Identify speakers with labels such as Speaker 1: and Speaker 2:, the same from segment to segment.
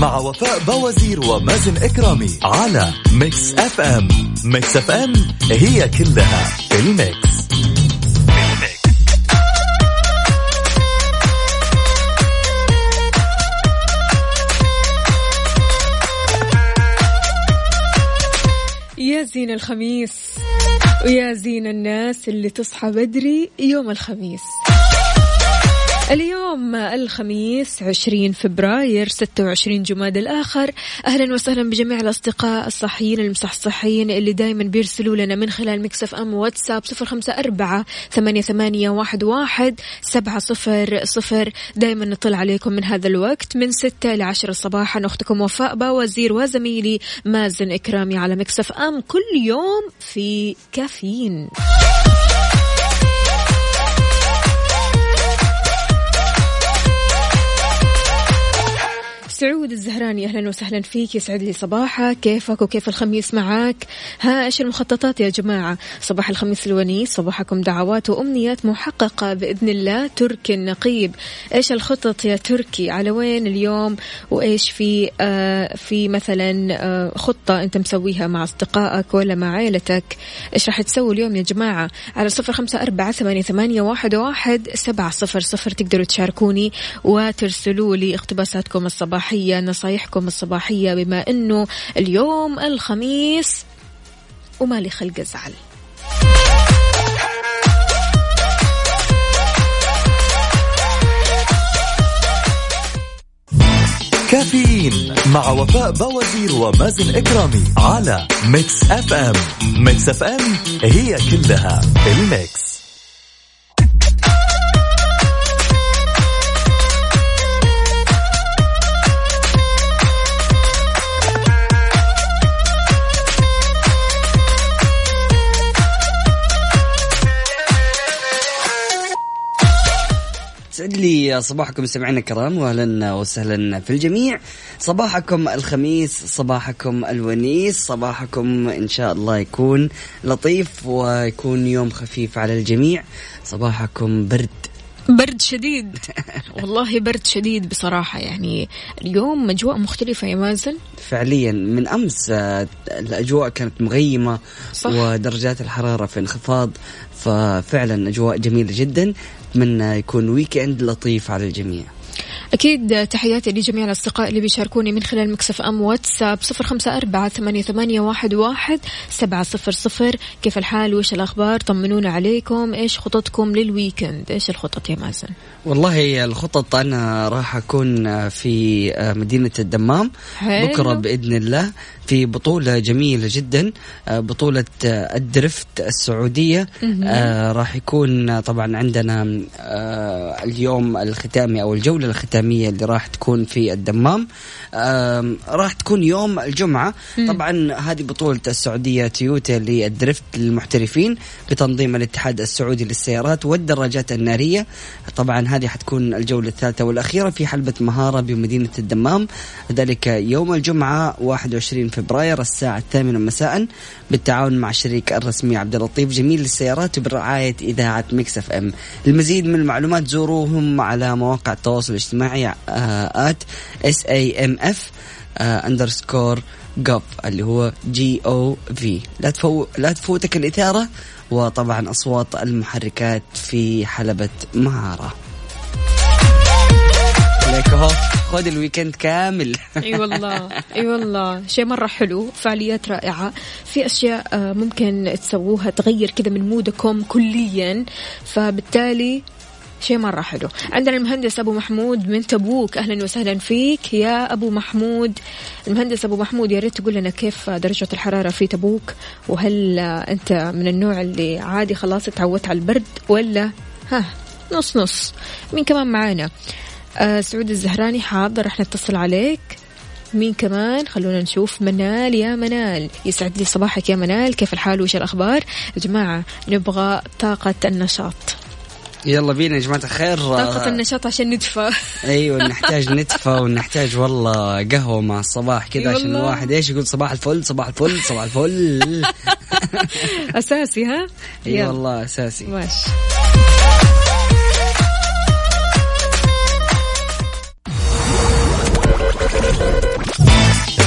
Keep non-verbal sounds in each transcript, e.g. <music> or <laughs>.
Speaker 1: مع وفاء باوزير ومازن إكرامي على Mix FM. Mix FM هي كلها في ال mix.
Speaker 2: يا زين الخميس ويا زين الناس اللي تصحى بدري يوم الخميس. اليوم الخميس 20 فبراير 26 جماد الآخر. أهلا وسهلا بجميع الأصدقاء الصحيين المصحصحين اللي دايما بيرسلوا لنا من خلال Mix FM واتساب صفر خمسة أربعة ثمانية, ثمانية واحد, واحد سبعة صفر صفر. دايما نطلع عليكم من هذا الوقت من ستة لعشرة صباحا. أختكم وفاء باوزير وزميلي مازن إكرامي على Mix FM. كل يوم في كافيين. سعود الزهراني أهلا وسهلا فيك. يسعد لي صباحك. كيفك وكيف الخميس معك ها إيش المخططات يا جماعة؟ صباح الخميس الونيس صباحكم دعوات وأمنيات محققة بإذن الله. تركي النقيب إيش الخطط يا تركي؟ على وين اليوم؟ وإيش في آه في مثلا آه خطة أنت مسويها مع أصدقائك ولا مع عائلتك إيش راح تسوي اليوم يا جماعة؟ على صفر خمسة أربعة ثمانية, ثمانية واحد, واحد سبعة صفر صفر تقدروا تشاركوني وترسلوا لي اقتباساتكم الصباحيه الصباحية. نصايحكم الصباحية بما أنه اليوم الخميس ومالي خلق أزعل.
Speaker 1: كافيين مع وفاء باوزير ومازن إكرامي على Mix FM. Mix FM هي كلها الميكس.
Speaker 3: يسعد لي صباحكم سمعنا الكرام واهلا وسهلا في الجميع. صباحكم الخميس صباحكم الونيس صباحكم إن شاء الله يكون لطيف ويكون يوم خفيف على الجميع. صباحكم برد.
Speaker 2: برد شديد. <laughs> والله برد شديد بصراحة يعني اليوم أجواء مختلفة يا مازن.
Speaker 3: فعليا من أمس آه، الأجواء كانت مغيمة صح. ودرجات الحرارة في انخفاض ففعلا أجواء جميلة جدا. أتمنى يكون weekend لطيف على الجميع.
Speaker 2: أكيد تحياتي لجميع الأصدقاء اللي بيشاركوني من خلال Mix FM واتساب صفر خمسة أربعة ثمانية, واحد سبعة صفر صفر. كيف الحال؟ وإيش الأخبار؟ طمنونا عليكم. إيش خططكم للويكند إيش الخطط يا مازن؟
Speaker 3: والله الخطط أنا راح أكون في مدينة الدمام حلو. بكرة بإذن الله في بطولة جميلة جدا بطولة آه، الدرفت السعودية. آه راح يكون طبعا عندنا آه اليوم الختامي أو الجولة الختامية اللي راح تكون في الدمام. آه راح تكون يوم الجمعة. طبعا هذه بطولة السعودية تويوتا لل drift للمحترفين بتنظيم الاتحاد السعودي للسيارات والدراجات النارية. طبعا هذه حتكون الجولة الثالثة والأخيرة في حلبة مهارة بمدينة الدمام. ذلك يوم الجمعة 21 فبراير الساعة الثامنة مساء بالتعاون مع الشريك الرسمي عبد اللطيف جميل للسيارات وبرعاية إذاعة Mix FM. للمزيد من المعلومات زوروهم على مواقع التواصل الاجتماعي at SAMF underscore gov اللي هو G O V لا تفو لا تفوتك الإثارة وطبعا أصوات المحركات في حلبة مهارة. عليك أهو. خذ ال weekend كامل.
Speaker 2: أي والله أي والله. شيء مرة حلو فعاليات رائعة. في أشياء آه، ممكن تسووها تغير كذا من مودكم كليا. فبالتالي شيء مرة حلو. عندنا المهندس أبو محمود من تبوك. أهلا وسهلا فيك يا أبو محمود. المهندس أبو محمود يا ريت تقول لنا كيف درجة الحرارة في تبوك؟ وهل أنت من النوع اللي عادي خلاص تعودت على البرد؟ ولا؟ ها نص نص. مين كمان معانا؟ آه سعود الزهراني حاضر رح نتصل عليك. مين كمان؟ خلونا نشوف. منال يا منال. يسعد لي صباحك يا منال. كيف الحال؟ وش الأخبار؟ يا جماعة نبغى طاقة النشاط.
Speaker 3: يلا بينا يا جماعة الخير.
Speaker 2: طاقة النشاط عشان ندفى <laughs>
Speaker 3: أيوه نحتاج ندفى ونحتاج والله قهوة مع الصباح كذا عشان الواحد إيش يقول صباح الفل صباح الفل صباح الفل. <laughs>
Speaker 2: أساسي ها؟
Speaker 3: اي والله أساسي.
Speaker 2: ماشي.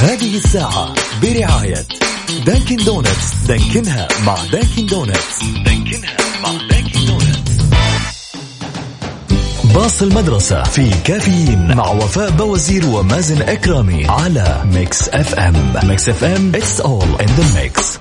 Speaker 1: هذه الساعة برعاية Dunkin' Donuts دانكنها مع Dunkin' Donuts. دانكنها مع Dunkin' Donuts. باص المدرسة في كافيين مع وفاء بوازير ومازن إكرامي على Mix FM. Mix FM it's all in the mix.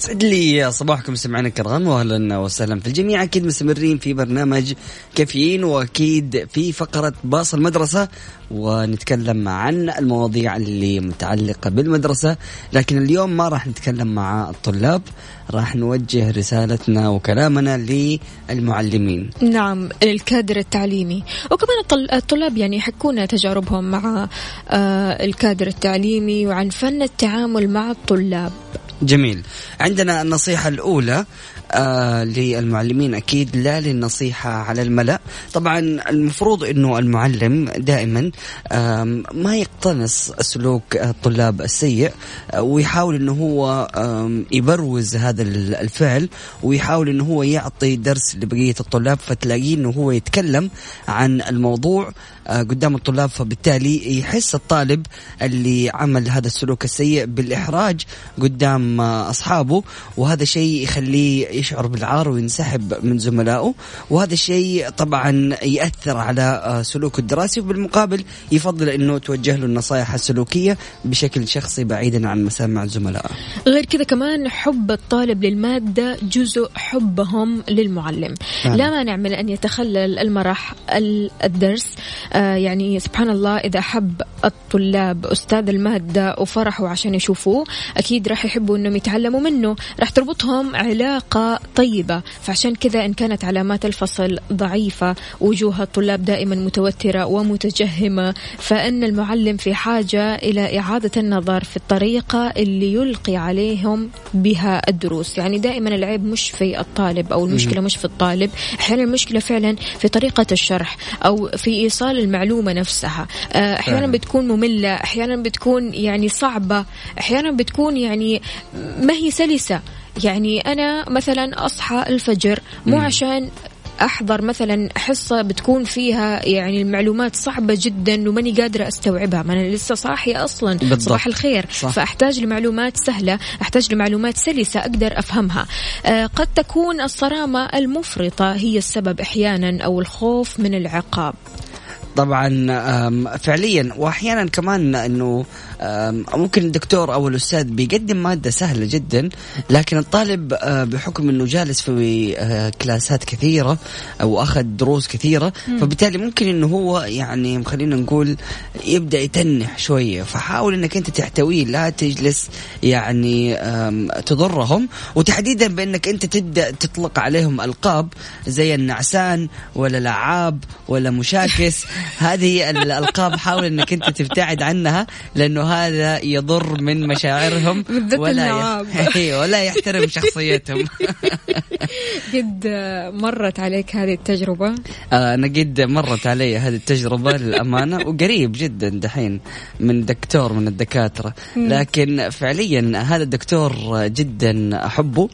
Speaker 3: يسعد لي صباحكم سمعنا الكرام واهلا وسهلا في الجميع. أكيد مستمرين في برنامج كافيين وأكيد في فقرة باص المدرسة ونتكلم عن المواضيع اللي متعلقة بالمدرسة. لكن اليوم ما راح نتكلم مع الطلاب راح نوجه رسالتنا وكلامنا للمعلمين.
Speaker 2: نعم الكادر التعليمي. وكمان الطلاب يعني يحكون تجاربهم مع آه، الكادر التعليمي وعن فن التعامل مع الطلاب.
Speaker 3: جميل. عندنا النصيحة الأولى آه للمعلمين أكيد لا للنصيحة على الملأ. طبعا المفروض أنه المعلم دائما آه ما يقتنص سلوك الطلاب السيء ويحاول أنه هو آه يبروز هذا الفعل ويحاول أنه هو يعطي درس لبقية الطلاب فتلاقيه أنه هو يتكلم عن الموضوع. قدام الطلاب فبالتالي يحس الطالب اللي عمل هذا السلوك السيء بالإحراج قدام آه أصحابه وهذا شيء يخليه يشعر بالعار وينسحب من زملائه وهذا الشيء طبعا يأثر على آه، سلوكه الدراسي وبالمقابل يفضل أنه توجه له النصائح السلوكية بشكل شخصي بعيدا عن مسامع زملائه
Speaker 2: غير كذا كمان حب الطالب للمادة جزء حبهم للمعلم نعم. لا مانع من أن يتخلل المرح الدرس آه يعني سبحان الله إذا حب الطلاب أستاذ المادة وفرحوا عشان يشوفوه أكيد راح يحبوا أنهم يتعلموا منه. راح تربطهم علاقة طيبة. فعشان كذا إن كانت علامات الفصل ضعيفة وجوه الطلاب دائما متوترة ومتجهمة فإن المعلم في حاجة إلى إعادة النظر في الطريقة اللي يلقي عليهم بها الدروس. يعني دائما العيب مش في الطالب أو المشكلة مش في الطالب. أحيانا المشكلة فعلا في طريقة الشرح أو في إيصال المعلومة نفسها. آه، أحيانا بتكون مملة أحيانا بتكون يعني صعبة أحيانا بتكون يعني ما هي سلسة. يعني أنا مثلا أصحى الفجر مو عشان أحضر مثلا حصة بتكون فيها يعني المعلومات صعبة جدا وماني قادرة أستوعبها ما أنا لسه صاحية أصلا. بالضبط. صباح الخير. صح. فأحتاج لمعلومات سهلة أحتاج لمعلومات سلسة أقدر أفهمها. آه قد تكون الصرامة المفرطة هي السبب أحيانا أو الخوف من العقاب.
Speaker 3: طبعا فعليا واحيانا كمان إنه ممكن الدكتور أو الأستاذ بيقدم مادة سهلة جدا لكن الطالب آه، بحكم إنه جالس في آه، كلاسات كثيرة أو أخذ دروس كثيرة فبالتالي ممكن إنه هو يعني خلينا نقول يبدأ يتنح شوية. فحاول إنك أنت تحتويه لا تجلس يعني تضرهم وتحديدا بأنك أنت تبدأ تطلق عليهم ألقاب زي النعسان ولا لعاب ولا مشاكس. <laughs> هذه الألقاب حاول إنك أنت تبتعد عنها لأنه هذا يضر من مشاعرهم <laughs>
Speaker 2: ولا <laughs>
Speaker 3: ولا يحترم <laughs> شخصيتهم.
Speaker 2: قد مرت عليك هذه التجربة؟
Speaker 3: آه، أنا قد مرت علي هذه التجربة للأمانة وقريب جدا دحين من دكتور من الدكاترة. لكن فعليا هذا الدكتور جدا أحبه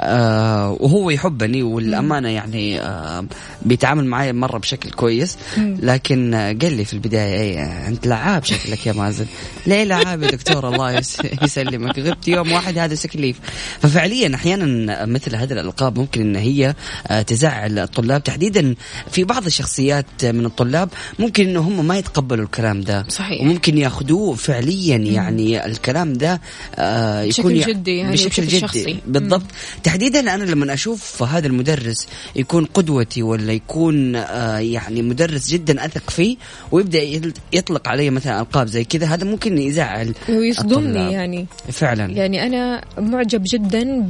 Speaker 3: آه وهو يحبني والأمانة يعني آه بيتعامل معي مرة بشكل كويس. لكن قال لي في البداية أي أنت لعاب شكلك يا مازن. ليه لعاب يا دكتور الله يسلمك. غبت يوم واحد هذا سكليف. ففعليا أحيانا مثل هذه الألقاب ممكن أن هي آه تزعل الطلاب. تحديدا في بعض الشخصيات من الطلاب ممكن أنه هم ما يتقبلوا الكلام ده.
Speaker 2: صحيح.
Speaker 3: وممكن يأخذوه فعليا يعني الكلام ده
Speaker 2: آه يكون بشكل جدي يعني
Speaker 3: بشكل جدي. شخصي. بالضبط. تحديدا أنا لما أشوف هذا المدرس يكون قدوتي ولا يكون آه يعني مدرس جدا أثق فيه ويبدأ يطلق علي مثلا ألقاب زي كذا هذا ممكن يزعل
Speaker 2: ويصدمني يعني.
Speaker 3: فعلا.
Speaker 2: يعني أنا معجب جدا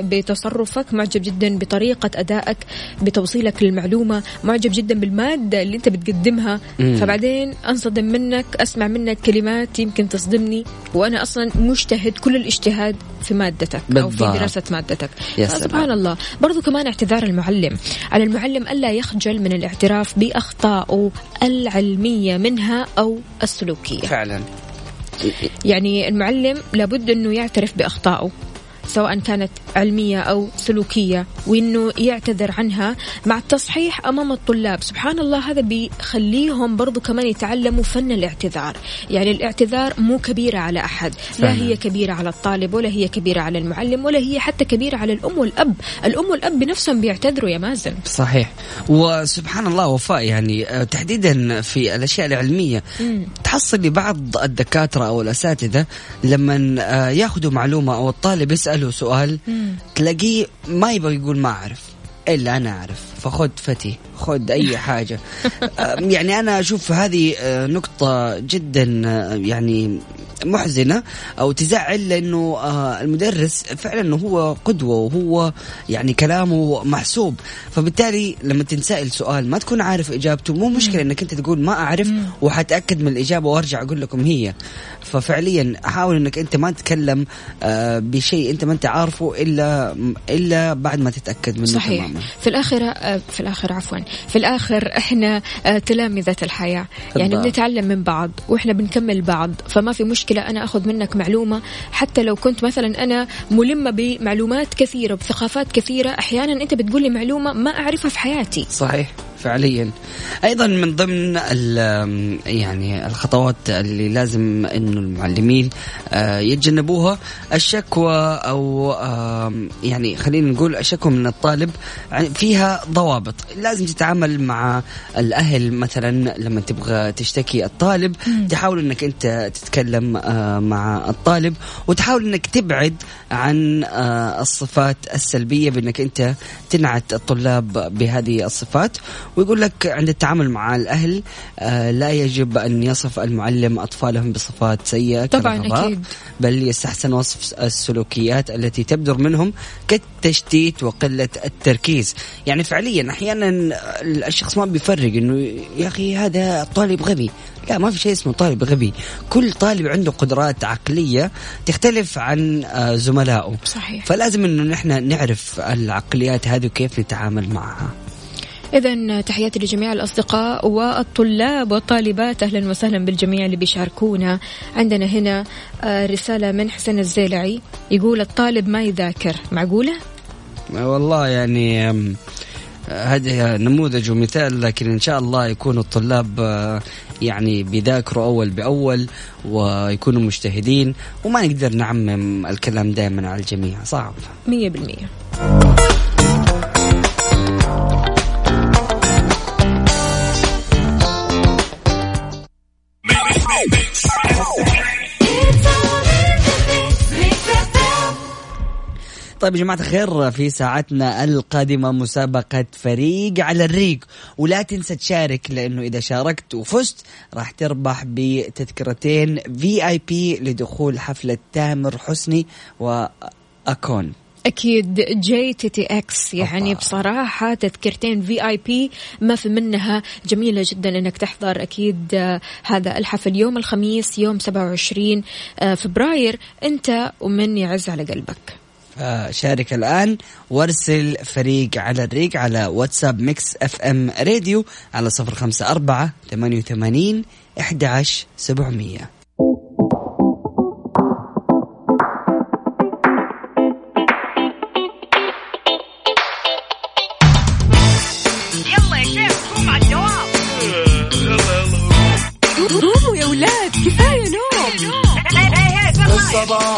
Speaker 2: بتصرفك معجب جدا بطريقة أدائك بتوصيلك للمعلومة معجب جدا بالمادة اللي أنت بتقدمها. مم. فبعدين أنصدم منك أسمع منك كلمات يمكن تصدمني. وأنا أصلا مجتهد كل الاجتهاد في مادتك بالضبط. أو في دراسة مادتك. سبحان الله. برضو كمان اعتذار المعلم. على المعلم ألا يخجل من الاعتراف باخطائه العلمية منها أو السلوكية.
Speaker 3: فعلا.
Speaker 2: يعني المعلم لابد إنه يعترف بأخطائه. سواء كانت علمية أو سلوكية وإنه يعتذر عنها مع التصحيح أمام الطلاب. سبحان الله هذا بيخليهم برضو كمان يتعلموا فن الاعتذار. يعني الاعتذار مو كبيرة على أحد. لا هي كبيرة على الطالب ولا هي كبيرة على المعلم ولا هي حتى كبيرة على الأم والأب. الأم والأب بنفسهم بيعتذروا يا مازن.
Speaker 3: صحيح. وسبحان الله وفاء يعني آه، تحديدا في الأشياء العلمية تحصل لبعض الدكاترة أو الأساتذة لما آه، ياخذوا معلومة أو الطالب يسأل تساله سؤال تلاقيه ما يبغى يقول ما أعرف إلا أنا أعرف فخذ فتي خذ أي <laughs> حاجة. يعني أنا أشوف هذه آه، نقطة جدا آه، يعني محزنة أو تزعل لأنه آه، المدرس فعلا هو قدوة وهو يعني كلامه محسوب. فبالتالي لما تنسأل سؤال ما تكون عارف إجابته. مو مشكلة إنك أنت تقول ما أعرف وحتأكد من الإجابة وأرجع أقول لكم هي. ففعليا حاول إنك أنت ما تتكلم بشيء أنت ما أنت عارفه إلا إلا بعد ما تتأكد منه
Speaker 2: صحيح. تماما. في الآخر في الآخر عفوا. في الآخر إحنا آه، تلامذة الحياة. يعني بنتعلم من بعض وإحنا بنكمل بعض فما في مشكلة. أنا أخذ منك معلومة. حتى لو كنت مثلا أنا ملمة بمعلومات كثيرة بثقافات كثيرة أحيانا أنت بتقول لي معلومة ما أعرفها في حياتي.
Speaker 3: صحيح. فعليا. أيضا من ضمن يعني الخطوات اللي لازم إنه المعلمين آه، يتجنبوها الشكوى أو يعني خلينا نقول الشكوى من الطالب فيها ضوابط. لازم تتعامل مع الأهل مثلا لما تبغى تشتكي الطالب تحاول إنك أنت تتكلم آه، مع الطالب وتحاول إنك تبعد عن آه، الصفات السلبية بإنك أنت تنعت الطلاب بهذه الصفات. ويقول لك عند التعامل مع الأهل آه لا يجب أن يصف المعلم أطفالهم بصفات سيئة
Speaker 2: طبعا أكيد.
Speaker 3: بل يستحسن وصف السلوكيات التي تبدر منهم كالتشتيت وقلة التركيز. يعني فعليا أحيانا الشخص ما بيفرق أنه يا أخي هذا طالب غبي. لا ما في شيء اسمه طالب غبي. كل طالب عنده قدرات عقلية تختلف عن آه، زملائه.
Speaker 2: صحيح.
Speaker 3: فلازم إنه نحن نعرف العقليات هذه وكيف نتعامل معها.
Speaker 2: إذا تحياتي لجميع الأصدقاء والطلاب والطالبات. أهلا وسهلا بالجميع اللي بيشاركونا. عندنا هنا آه، رسالة من حسين الزيلعي. يقول الطالب ما يذاكر. معقولة؟
Speaker 3: والله يعني هذا نموذج ومثال لكن إن شاء الله يكون الطلاب آه، يعني بيذاكروا أول بأول ويكونوا مجتهدين. وما نقدر نعمم الكلام دائما على الجميع. صعب.
Speaker 2: 100%
Speaker 3: طيب يا جماعة الخير في ساعتنا القادمة مسابقة فريق على الريق. ولا تنسى تشارك لأنه إذا شاركت وفزت راح تربح بتذكرتين VIP لدخول حفلة تامر حسني و
Speaker 2: Akon. أكيد جي تي تي إكس يعني أوبا. بصراحة تذكرتين VIP ما في منها جميلة جدا إنك تحضر أكيد آه، هذا الحفل. يوم الخميس يوم 27 آه، فبراير أنت ومن يعز على قلبك.
Speaker 3: شارك الآن. وارسل فريق على الريق على واتساب Mix FM راديو على صفر خمسة أربعة ثمانية وثمانين إحدى سبعمية.
Speaker 2: قوموا يا ولاد كفاية نوم.
Speaker 4: الصباح.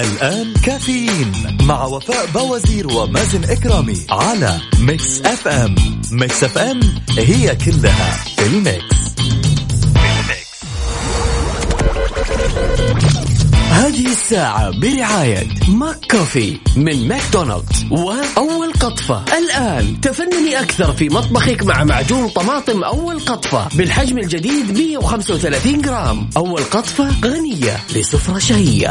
Speaker 1: الآن كافيين مع وفاء بوازير ومازن إكرامي على Mix FM Mix FM هي كلها في ال mix. هذه الساعة برعاية McCafé من ماكدونالدز.
Speaker 5: وأول قطفة. الآن تفنني أكثر في مطبخك مع معجون طماطم أول قطفة بالحجم الجديد 135 جرام. أول قطفة غنية لسفرة شهية.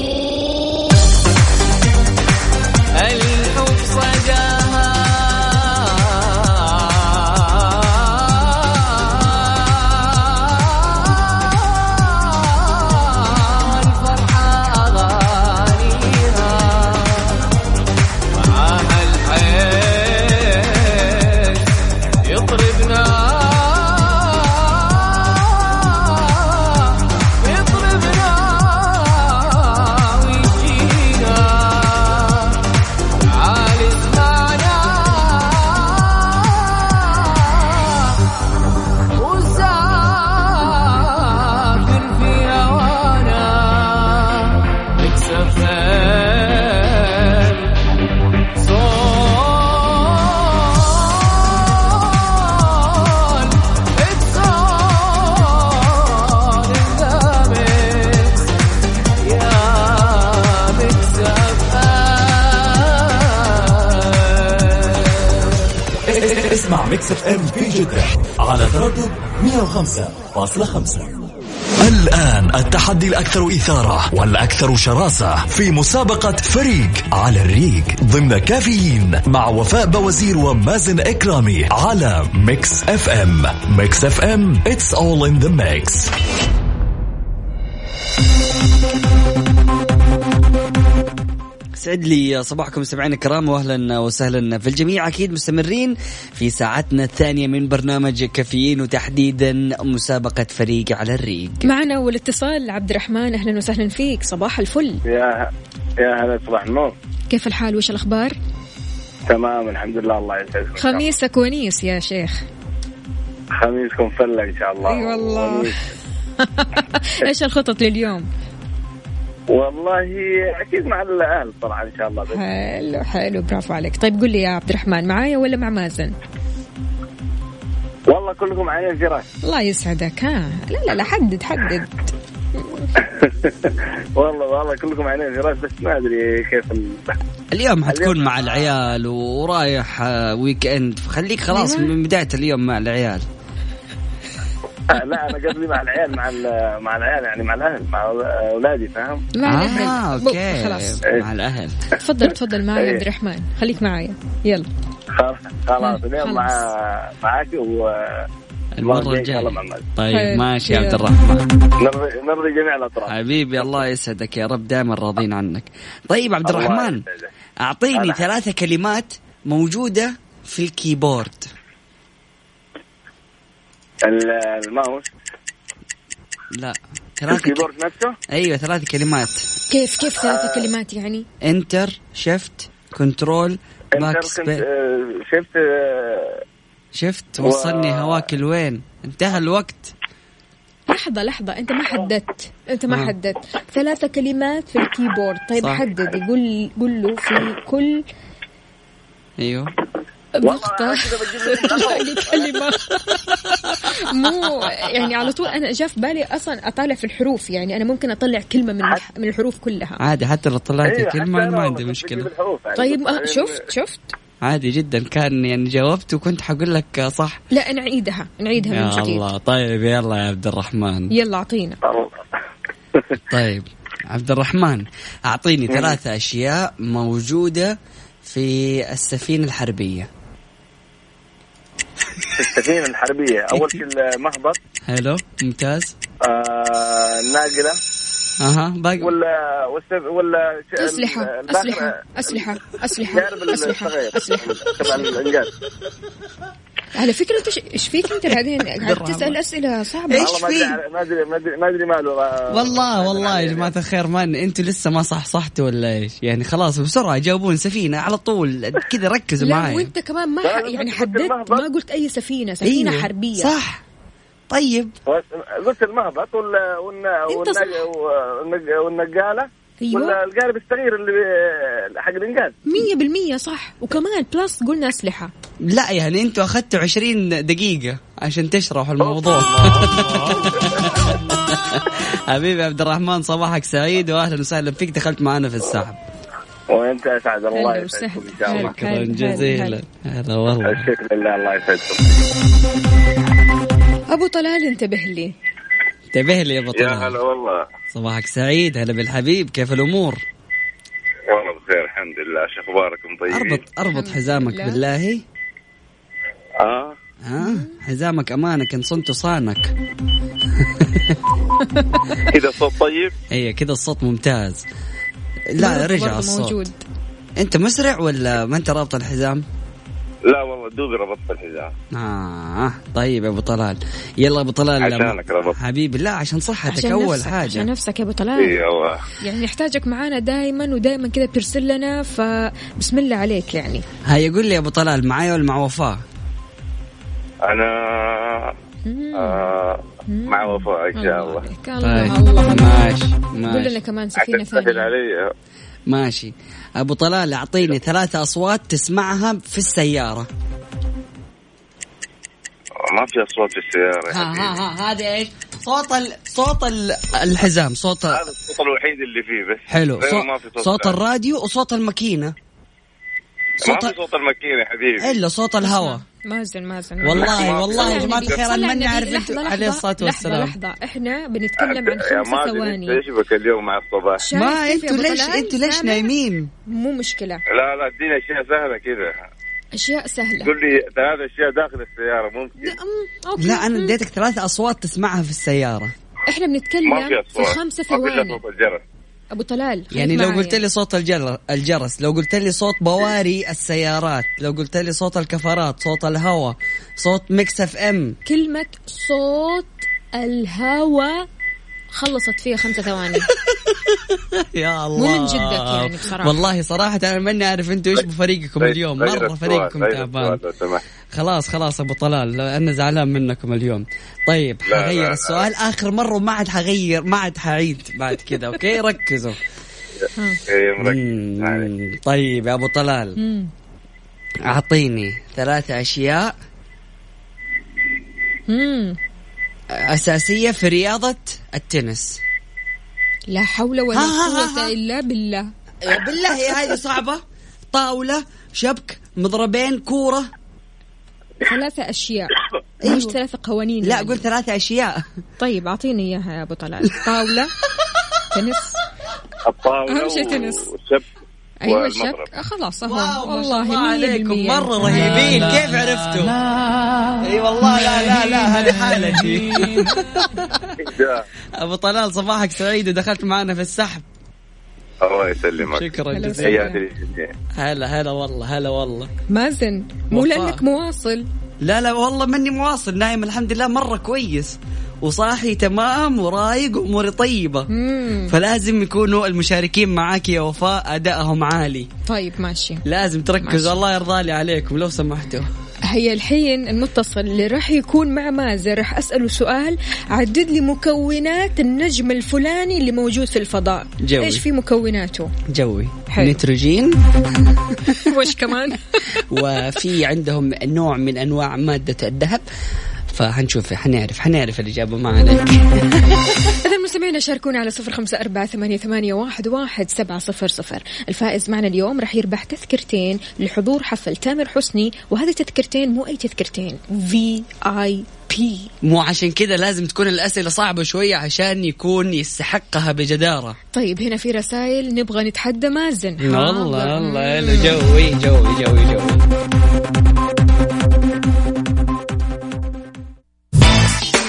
Speaker 4: FM في
Speaker 1: جدة على تردد 105.5 الآن التحدي الأكثر إثارة والأكثر شراسة في مسابقة فريق على الريق ضمن كافيين مع وفاء بوازير ومازن إكرامي على Mix FM Mix FM it's all in the mix.
Speaker 3: سعد لي صباحكم مستمعينا الكرام واهلا وسهلا في الجميع. أكيد مستمرين في ساعتنا الثانية من برنامج كافيين وتحديدا مسابقة فريق على الريق.
Speaker 2: معنا اول اتصال عبد الرحمن أهلا وسهلا فيك. صباح الفل.
Speaker 6: يا يا هلا صباح النور.
Speaker 2: كيف الحال؟ وش الأخبار؟
Speaker 6: تمام الحمد لله الله الله.
Speaker 2: خميسك ونيس يا شيخ.
Speaker 6: خميسكم فلة إن شاء الله.
Speaker 2: أي والله. <laughs> إيش الخطط لليوم؟
Speaker 6: والله أكيد مع الاهل طبعا إن شاء الله. بس.
Speaker 2: حلو حلو برافو عليك. طيب قل لي يا عبد الرحمن معايا ولا مع مازن؟
Speaker 6: والله كلكم عالعين والراس <laughs>
Speaker 2: الله يسعدك. ها لا لا لا حدد حدد.
Speaker 6: والله والله كلكم عالعين والراس بس ما أدري كيف ال...
Speaker 3: اليوم حتكون مع العيال ورايح weekend خليك خلاص
Speaker 2: أيوة.
Speaker 3: من بداية اليوم مع العيال.
Speaker 6: لا أنا قصدي مع العيال مع ال- مع العيال يعني مع الأهل مع أولادي فاهم
Speaker 2: مع
Speaker 3: آه
Speaker 2: الأهل. بو-
Speaker 3: أوكي
Speaker 2: خلاص
Speaker 3: مع الأهل
Speaker 2: تفضل تفضل معي يا
Speaker 6: إيه.
Speaker 2: عبد الرحمن خليك معايا يلا
Speaker 6: خلاص خلاص
Speaker 2: آه،
Speaker 6: اليوم مع. معك و
Speaker 3: المره
Speaker 6: الجاية.
Speaker 3: طيب. ماشي يا عبد. الرحمن
Speaker 6: نرضي نرضي جميع الأطراف
Speaker 3: حبيبي الله يسعدك يا رب دائما راضين عنك طيب عبد الرحمن
Speaker 6: هلا.
Speaker 3: ثلاثة كلمات موجودة في ال keyboard
Speaker 6: ال- الماوس.
Speaker 3: لا ثلاثة ك...
Speaker 6: ال keyboard نفسه؟
Speaker 3: أيوه ثلاث كلمات.
Speaker 2: كيف كيف ثلاثة كلمات يعني؟
Speaker 3: enter shift
Speaker 6: control
Speaker 3: back
Speaker 6: كنت
Speaker 3: space
Speaker 6: آه، shift آه،
Speaker 3: shift
Speaker 6: و-
Speaker 3: وصلني هواك لوين انتهى الوقت.
Speaker 2: لحظة لحظة أنت ما حددت. أنت ما
Speaker 3: آه.
Speaker 2: حددت. ثلاثة كلمات في ال keyboard. طيب
Speaker 3: صح.
Speaker 2: حدد. يقول قول له في كل
Speaker 3: أيوه.
Speaker 2: نقطة. لي <laughs> كلمة. مو يعني على طول أنا جاء في بالي أصلا أطالع في الحروف يعني أنا ممكن أطلع كلمة من من الحروف كلها.
Speaker 3: عادي حتى لو طلعت
Speaker 6: أيوة، حتى
Speaker 3: كلمة ما عندي مشكلة.
Speaker 6: يعني.
Speaker 2: طيب آه، شفت شفت؟
Speaker 3: عادي جدا. كان يعني جاوبت وكنت حقول لك صح.
Speaker 2: لا نعيدها. نعيدها من
Speaker 3: يا
Speaker 2: جديد.
Speaker 3: الله. طيب يلا يا عبد الرحمن.
Speaker 2: يلا أعطينا. <laughs>
Speaker 3: طيب عبد الرحمن أعطيني ثلاثة أشياء موجودة في السفينة الحربية.
Speaker 6: السفينة الحربية. <laughs> أول شيء المهبط.
Speaker 3: حلو ممتاز.
Speaker 6: آه، الناقلة
Speaker 3: أها باقي.
Speaker 6: ولا ولا ش-
Speaker 2: أسلحة أسلحة أسلحة أسلحة أسلحة أسلحة.
Speaker 6: تبع الإنجاز.
Speaker 2: على فكرة أنت إيش- إيش فيك أنت <laughs> بعدين؟ قاعد تسأل أسئلة صعبة.
Speaker 3: إيش
Speaker 6: والله ما
Speaker 3: في؟
Speaker 6: أدري ما أدري ما أدري ما أدري ماله.
Speaker 3: والله والله يا جماعة الخير ما أنتوا لسه ما صح صحتوا ولا إيش؟ يعني خلاص بسرعة جاوبون سفينة على طول كذا ركزوا معي
Speaker 2: وأنت كمان ما يعني حددت. ما قلت أي سفينة سفينة
Speaker 3: أيوة،
Speaker 2: حربية.
Speaker 3: صح. طيب.
Speaker 6: قلت المهبط والنقالة.
Speaker 2: أيوة.
Speaker 6: ولا القارب الصغير اللي حق الانجاز
Speaker 2: مية بالمية صح. وكمان بلس قلنا أسلحة.
Speaker 3: لا يعني أنتوا أخذتوا 20 دقيقة عشان تشرحوا الموضوع؟ <laughs> حبيبي عبد الرحمن صباحك سعيد واهلا وسهلا فيك. دخلت معنا في السحب.
Speaker 6: وأنت أسعد الله يسعدكم. إن شاء الله.
Speaker 3: شكرا جزيلا. هلا والله.
Speaker 6: الشكر لله الله يسعدكم.
Speaker 2: أبو طلال انتبه لي.
Speaker 3: انتبه لي يا ابو
Speaker 6: يا هلا والله
Speaker 3: صباحك سعيد هلا بالحبيب كيف الأمور؟
Speaker 6: والله بخير الحمد لله شو اخباركم طيبين؟
Speaker 3: اربط أربط حزامك
Speaker 2: لله.
Speaker 3: بالله
Speaker 6: آه
Speaker 3: ها حزامك أمانك إن صنت صانك <laughs>
Speaker 6: كذا صوت طيب؟
Speaker 3: هي كذا الصوت ممتاز لا رجع الصوت
Speaker 2: موجود
Speaker 3: أنت مسرع ولا ما أنت رابط الحزام؟
Speaker 6: لا والله دوبي ربطت الحزام
Speaker 3: آه طيب يا أبو طلال. يلا يا أبو طلال
Speaker 6: عشانك ربط.
Speaker 3: حبيبي لا عشان صحتك
Speaker 2: عشان
Speaker 3: أول
Speaker 2: نفسك
Speaker 3: حاجة.
Speaker 2: عشان نفسك يا أبو طلال.
Speaker 6: أيوه
Speaker 2: يعني نحتاجك معانا دائما ودائما كذا بيرسل لنا فبسم الله عليك يعني.
Speaker 3: هيا قول لي يا أبو طلال معايا ولا مع وفاء؟
Speaker 6: أنا آه مع وفاء إن شاء الله.
Speaker 3: طيب
Speaker 2: الله الله الله
Speaker 3: ماشي
Speaker 2: قول لنا
Speaker 3: ماشي.
Speaker 2: كمان
Speaker 6: تسهل
Speaker 2: ثانية.
Speaker 6: علي.
Speaker 3: ماشي. أبو طلال أعطيني ثلاثة أصوات تسمعها في السيارة
Speaker 6: ما في أصوات في السيارة يا
Speaker 3: ها. ها ها هذه إيش؟ صوت ال... صوت ال... الحزام صوت
Speaker 6: هذا الصوت الوحيد اللي فيه بس
Speaker 3: حلو صوت,
Speaker 6: صوت.
Speaker 3: الراديو وصوت الماكينة
Speaker 6: ما
Speaker 3: صوت
Speaker 6: في صوت الماكينه يا حبيبي
Speaker 3: إلا صوت الهواء
Speaker 2: مازن مازن
Speaker 3: والله والله يا
Speaker 2: على
Speaker 3: الخير.
Speaker 2: أنا
Speaker 3: أنتوا
Speaker 2: النبي.
Speaker 3: عليه
Speaker 2: لحظة
Speaker 3: والسلام
Speaker 2: لحظة إحنا بنتكلم عن خمس ثواني
Speaker 6: أنت إيش بك اليوم مع الصباح
Speaker 3: ما
Speaker 2: أنتوا
Speaker 3: ليش؟ أنتوا ليش؟ نايمين؟
Speaker 2: مو مشكلة
Speaker 6: لا لا ادينا أشياء سهلة كذا
Speaker 2: أشياء سهلة
Speaker 6: قول لي ثلاث أشياء داخل السيارة ممكن
Speaker 2: أم، أوكي.
Speaker 3: لا
Speaker 2: أنا.
Speaker 3: اديتك ثلاث أصوات تسمعها في السيارة
Speaker 2: إحنا
Speaker 6: ما
Speaker 2: بنتكلم
Speaker 6: في
Speaker 2: في
Speaker 6: أصوات
Speaker 2: خمسة
Speaker 6: ما
Speaker 2: ثواني أبو طلال
Speaker 3: يعني لو. قلت لي صوت الجر... الجرس لو قلت لي صوت بواري السيارات لو قلت لي صوت الكفرات صوت الهواء صوت Mix FM
Speaker 2: كلمة صوت الهواء خلصت فيها خمسة ثواني. <laughs>
Speaker 3: يا الله.
Speaker 2: مو من جدك يعني بصراحة.
Speaker 3: والله صراحة أنا ماني عارف أنتوا إيش بفريقكم اليوم.
Speaker 6: غير
Speaker 3: مرة
Speaker 6: السؤال،
Speaker 3: فريقكم تعبان. خلاص خلاص أبو طلال أنا زعلان منكم اليوم. طيب حغير. السؤال. آخر مرة وما عاد حغير ما عاد حعيد بعد كذا. أوكي؟ ركزوا. مم، طيب يا أبو طلال. أعطيني ثلاثة أشياء. أساسية في رياضة التنس.
Speaker 2: لا حول ولا
Speaker 3: ها، ها، ها،
Speaker 2: قوة. إلا بالله.
Speaker 3: بالله هي هذه صعبة. طاولة شبك مضربين كورة.
Speaker 2: ثلاثة أشياء. مش ثلاثة قوانين
Speaker 3: لا
Speaker 2: يعني.
Speaker 3: قول ثلاثة أشياء.
Speaker 2: طيب أعطيني إياها يا أبو طلال. طاولة تنس.
Speaker 6: الطاولة
Speaker 2: أهم شيء تنس.
Speaker 6: والشبك.
Speaker 2: أيوة
Speaker 6: والمضرب.
Speaker 2: الشك آه، خلاص
Speaker 3: ما
Speaker 2: والله
Speaker 3: عليكم مرة رهيبين. كيف عرفتوا؟ أي والله لا لا لا هذه حالتي. <laughs> أبو طلال صباحك سعيد ودخلت معنا في السحب.
Speaker 6: الله يسلمك.
Speaker 3: شكرا جزيلا. هلا هلا والله هلا والله.
Speaker 2: مازن مو. لأنك مواصل.
Speaker 3: لا لا والله ماني مواصل نايم الحمد لله مرة كويس. وصاحي تمام ورايق وأموري طيبة.
Speaker 2: مم.
Speaker 3: فلازم يكونوا المشاركين معاك يا وفاء أدائهم عالي.
Speaker 2: طيب ماشي.
Speaker 3: لازم تركزوا. الله يرضى لي عليكم لو سمحتوا.
Speaker 2: هي الحين المتصل اللي راح يكون مع مازن. راح أسأله سؤال. عدد لي مكونات النجم الفلاني اللي موجود في الفضاء.
Speaker 3: جوي.
Speaker 2: إيش في مكوناته؟
Speaker 3: جوي.
Speaker 2: حلو.
Speaker 3: نيتروجين. <laughs>
Speaker 2: وش كمان؟ <laughs>
Speaker 3: وفي عندهم نوع من أنواع مادة الذهب. فحنشوف حنعرف حنعرف الاجابه ما عليك <laughs>
Speaker 2: إذا المستمعين شاركونا على صفر خمسة أربعة ثمانية, واحد, واحد سبعة صفر صفر. الفائز معنا اليوم راح يربح تذكرتين لحضور حفل تامر حسني وهذه التذكرتين مو أي تذكرتين في آي بي
Speaker 3: مو عشان كذا لازم تكون الأسئلة صعبة شوية عشان يكون يستحقها بجدارة.
Speaker 2: طيب هنا في رسائل نبغى نتحدى مازن.
Speaker 3: والله يلا جوي جوي جوي جوي.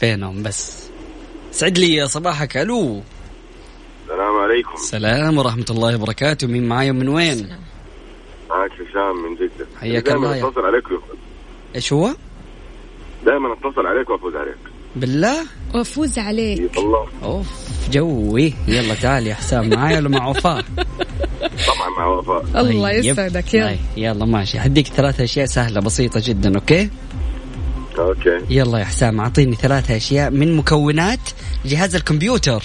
Speaker 3: فينهم بس. سعد لي صباحك. ألو.
Speaker 7: السلام عليكم.
Speaker 3: السلام ورحمة الله وبركاته. مين معاي ومن وين؟
Speaker 7: معك هشام من جدة.
Speaker 3: حياك الله
Speaker 7: دائما أتصل عليك
Speaker 3: إيش هو؟
Speaker 7: دائما أتصل عليك وأفوز عليك.
Speaker 3: بالله؟
Speaker 2: وأفوز عليك.
Speaker 7: إي والله
Speaker 3: أوف جوي. يلا تعال يا حسام معايا ولا مع وفاء؟
Speaker 7: طبعا مع وفاء.
Speaker 2: الله
Speaker 3: طيب.
Speaker 2: يسعدك يلا.
Speaker 3: طيب، يلا ماشي. هديك ثلاث أشياء سهلة بسيطة جدا أوكي؟
Speaker 7: أوكي.
Speaker 3: يلا يا حسام أعطيني ثلاث أشياء من مكونات جهاز الكمبيوتر.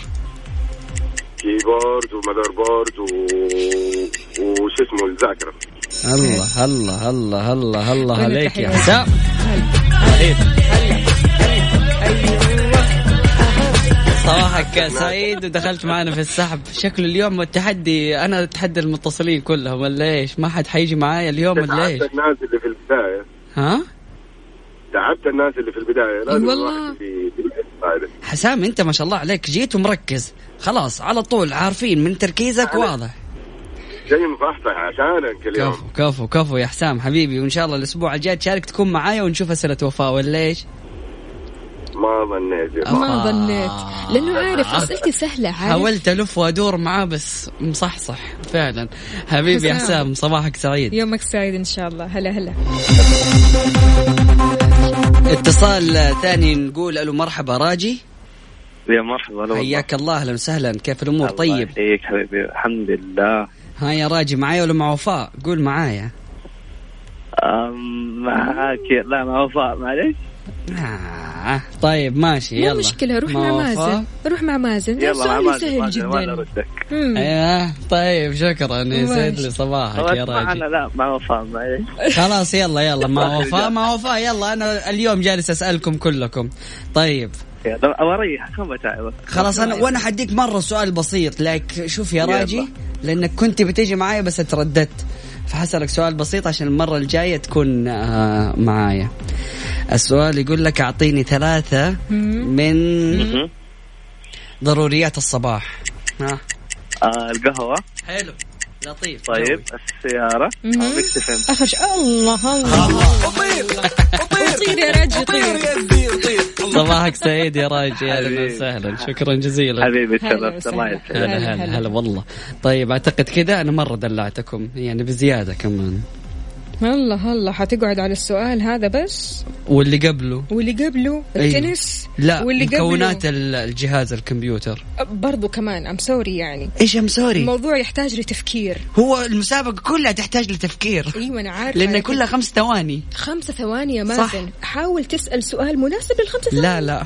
Speaker 7: keyboard و motherboard و... وش اسمه الذاكرة.
Speaker 3: الله الله الله الله الله
Speaker 2: وين
Speaker 3: عليك يا؟ حسام. صباحك سعيد ودخلت معنا في السحب. شكله اليوم التحدي أنا أتحدى المتصلين كلهم ولا إيش؟ ما حد حيجي معايا اليوم ولا
Speaker 7: الناس اللي في البداية.
Speaker 3: ها؟
Speaker 7: تعبت الناس اللي في البداية لازم
Speaker 2: والله.
Speaker 3: حسام انت ما شاء الله عليك جيت ومركز. خلاص على طول عارفين من تركيزك واضح.
Speaker 7: جاي مصحصح عشانك اليوم.
Speaker 3: كفو كفو كفو يا حسام حبيبي وإن شاء الله الأسبوع الجاي تشارك تكون معايا ونشوف أسئلة وفاء ولا إيش؟
Speaker 7: ما ظنيت. يا
Speaker 2: ما
Speaker 3: آه.
Speaker 2: ظنيت. لأنه عارف أسئلتي سهلة عارف؟
Speaker 3: حاولت ألف وأدور معاه بس مصحصح فعلا. حبيبي يا
Speaker 2: حسام.
Speaker 3: حسام صباحك سعيد.
Speaker 2: يومك سعيد إن شاء الله. هلا هلا.
Speaker 3: اتصال ثاني نقول ألو مرحبا راجي.
Speaker 8: يا مرحبا.
Speaker 3: حياك الله أهلا وسهلا. كيف الأمور؟
Speaker 8: الله
Speaker 3: طيب.
Speaker 8: يحييك حبيبي الحمد لله.
Speaker 3: ها يا راجي معايا ولا مع وفاء؟ قول معايا.
Speaker 8: معاك. لا مع وفاء معلش
Speaker 3: آه. طيب ماشي
Speaker 2: مو
Speaker 3: يلا.
Speaker 2: مشكلة روح مع؟ مازن. روح مع مازن.
Speaker 8: يلا مع
Speaker 2: سؤالي
Speaker 8: مازن
Speaker 2: سهل
Speaker 8: مازن ما
Speaker 2: جدا.
Speaker 3: إيه طيب شكرا يسعد لي صباحك يا
Speaker 8: معنا.
Speaker 3: راجي
Speaker 8: لا مع وفاء
Speaker 3: خلاص يلا يلا. مع وفاء مع وفاء يلا أنا اليوم جالس أسألكم كلكم. طيب.
Speaker 8: بتعب.
Speaker 3: خلاص أنا وأنا حديك مرة سؤال بسيط. لك شوف يا. راجي لأنك كنت بتيجي معايا بس ترددت. فحسألك سؤال بسيط عشان المرة الجاية تكون آه معايا. السؤال يقول لك أعطيني ثلاثة من. ضروريات الصباح. ها.
Speaker 8: آه القهوة.
Speaker 3: حلو. لطيف.
Speaker 8: طيب السيارة.
Speaker 2: أخر شيء. الله الله. <laughs> طير يا رجل طير.
Speaker 3: صباحك سعيد يا راجي
Speaker 8: أهلا.
Speaker 3: وسهلا. شكرا جزيلا.
Speaker 8: حبيبي تشرفت الله. يسعدك.
Speaker 3: هلا
Speaker 2: هلا.
Speaker 3: هلا والله. طيب أعتقد كذا. أنا مرة دلعتكم يعني بزيادة كمان.
Speaker 2: الله الله حتقعد على السؤال هذا بس.
Speaker 3: واللي قبله.
Speaker 2: واللي قبله
Speaker 3: أيوه.
Speaker 2: التنس.
Speaker 3: لا
Speaker 2: واللي
Speaker 3: مكونات
Speaker 2: قبله
Speaker 3: ال- الجهاز الكمبيوتر.
Speaker 2: برضو كمان I'm sorry يعني.
Speaker 3: إيش I'm sorry
Speaker 2: الموضوع يحتاج لتفكير.
Speaker 3: هو المسابقة كلها تحتاج لتفكير.
Speaker 2: أيوه أنا
Speaker 3: عارفة.
Speaker 2: لأن
Speaker 3: كلها خمس ثواني.
Speaker 2: خمسة ثواني يا. مازن. حاول تسأل سؤال مناسب للخمسة ثواني.
Speaker 3: لا لا.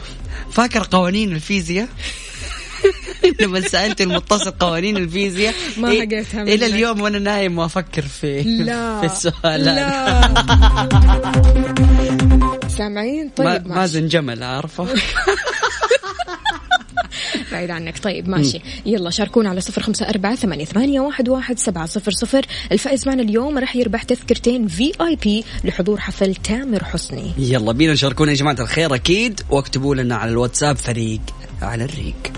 Speaker 3: فاكر قوانين الفيزياء؟ <laughs> لما سألت المتصل قوانين الفيزياء.
Speaker 2: ما
Speaker 3: إيه-
Speaker 2: حقيتها إلى.
Speaker 3: اليوم وأنا نايم وأفكر في
Speaker 2: لا. <laughs>
Speaker 3: في السؤال
Speaker 2: لا. <laughs> سامعين؟
Speaker 3: ما
Speaker 2: طيب ماشي.
Speaker 3: مازن جمل عارفه
Speaker 2: بعيد عنك. طيب ماشي. يلا شاركونا على صفر خمسة أربعة ثمانية, ثمانية واحد, واحد سبعة صفر صفر. الفائز معنا اليوم راح يربح تذكرتين VIP لحضور حفل تامر حسني.
Speaker 3: يلا بينا شاركونا يا جماعة الخير. أكيد واكتبوا لنا على الواتساب فريق على الريق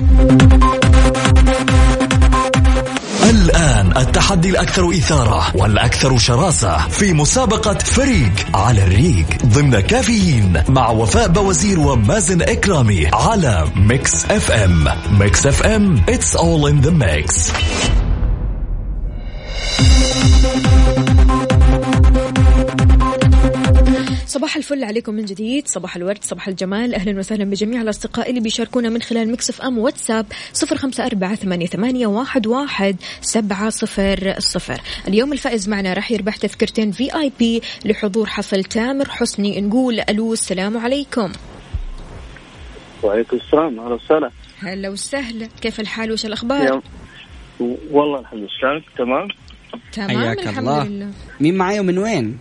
Speaker 1: الآن التحدي الأكثر إثارة والأكثر شراسة في مسابقة فريق على الريق ضمن كافيين مع وفاء بوازير ومازن إكرامي على Mix FM Mix FM it's all in the mix.
Speaker 2: صباح الفل عليكم من جديد. صباح الورد صباح الجمال. أهلا وسهلا بجميع الأصدقاء اللي بيشاركونا من خلال Mix FM واتساب صفر خمسة أربعة ثمانية, ثمانية واحد, واحد سبعة صفر صفر. اليوم الفائز معنا راح يربح تذكرتين VIP لحضور حفل تامر حسني. نقول ألو السلام عليكم.
Speaker 8: وعليكم السلام. أهلا وسهلا.
Speaker 2: هلا وسهلا. كيف الحال؟ وش الأخبار؟
Speaker 8: والله الحمد لله. شلونك؟ تمام؟
Speaker 2: تمام
Speaker 3: حياك
Speaker 2: الحمد
Speaker 3: الله.
Speaker 2: لله.
Speaker 3: مين معايا ومن وين؟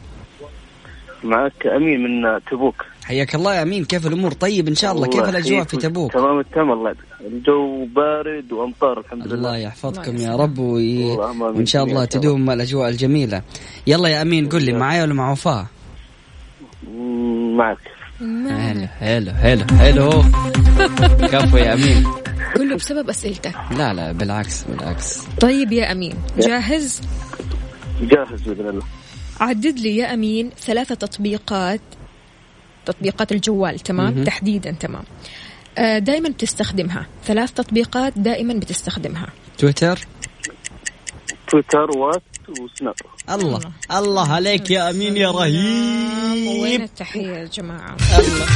Speaker 8: معك أمين من تبوك.
Speaker 3: حياك الله يا أمين كيف الأمور؟ طيب إن شاء الله. كيف الأجواء في تبوك؟
Speaker 8: تمام التمام الله الجو بارد وأمطار الحمد لله.
Speaker 3: الله يحفظكم يا رب وي... وإن شاء الله تدوم الأجواء الجميلة. يلا يا أمين قل لي معايا ولا مع وفاء؟
Speaker 8: معك.
Speaker 3: حلو حلو حلو حلو كفو يا أمين.
Speaker 2: كله بسبب أسئلتك.
Speaker 3: لا لا بالعكس بالعكس.
Speaker 2: طيب يا أمين جاهز؟
Speaker 8: جاهز بإذن الله.
Speaker 2: عدد لي يا أمين ثلاثة تطبيقات تطبيقات الجوال تمام؟ م-م. تحديدا تمام. آه، دائما بتستخدمها. ثلاث تطبيقات دائما بتستخدمها.
Speaker 3: تويتر؟
Speaker 8: تويتر وات وسناب.
Speaker 3: الله الله. عليك يا أمين يا رهيب.
Speaker 2: وين التحية يا جماعة؟
Speaker 3: الله.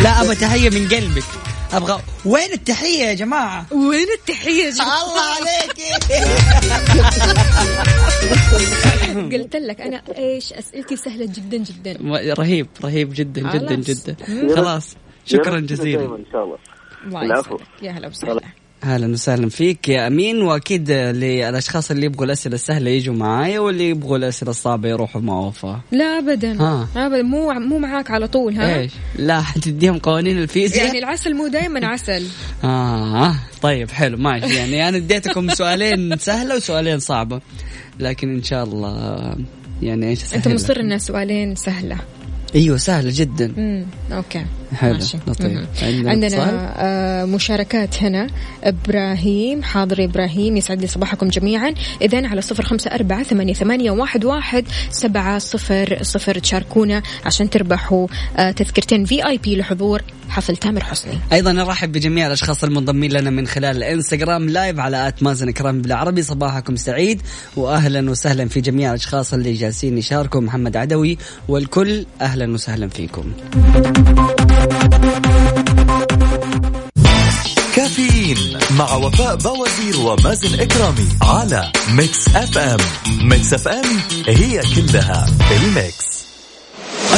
Speaker 3: لا أبغى تحية من قلبك. أبغى وين التحية يا جماعة؟
Speaker 2: وين التحية يا جماعة؟
Speaker 3: الله عليك. <laughs> <laughs>
Speaker 2: قلت لك أنا إيش أسئلتي سهلة جدا جدا.
Speaker 3: رهيب رهيب جدا جدا جدا. خلاص. شكرا جزيلا.
Speaker 8: إن شاء الله.
Speaker 2: العفو. يا هلا وسهلا.
Speaker 3: أهلا وسهلا فيك يا أمين. وأكيد للأشخاص اللي يبغوا الأسئلة السهلة يجوا معايا واللي يبغوا الأسئلة الصعبة يروحوا مع وفاء
Speaker 2: لا ابدا. ها. ابدا. مو مو معاك على طول ها؟
Speaker 3: إيش؟ لا حتديهم قوانين الفيزياء.
Speaker 2: يعني العسل مو دائما عسل.
Speaker 3: آه طيب حلو ماشي. يعني أنا اديتكم سؤالين سهلة وسؤالين صعبة. لكن إن شاء الله يعني إيش
Speaker 2: أنت مصر إنها سؤالين سهلة.
Speaker 3: إيوه سهلة جدا.
Speaker 2: امم أوكي.
Speaker 3: حلو لطيف
Speaker 2: عندنا, عندنا آه مشاركات هنا. إبراهيم حاضر إبراهيم يسعد لي صباحكم جميعا. اذا على صفر خمسة أربعة ثمانية, ثمانية واحد, واحد سبعة صفر صفر. تشاركونا عشان تربحوا آه تذكرتين VIP لحضور حفل تامر حسني.
Speaker 3: أيضا نرحب بجميع الأشخاص المنضمين لنا من خلال الإنستغرام live على at مازن كرام بالعربي. صباحكم سعيد واهلا وسهلا في جميع الأشخاص اللي جالسين يشاركوا. محمد عدوي والكل أهلا وسهلا فيكم.
Speaker 1: كافيين مع وفاء بوازير ومازن إكرامي على Mix FM. Mix FM هي كلها ال mix.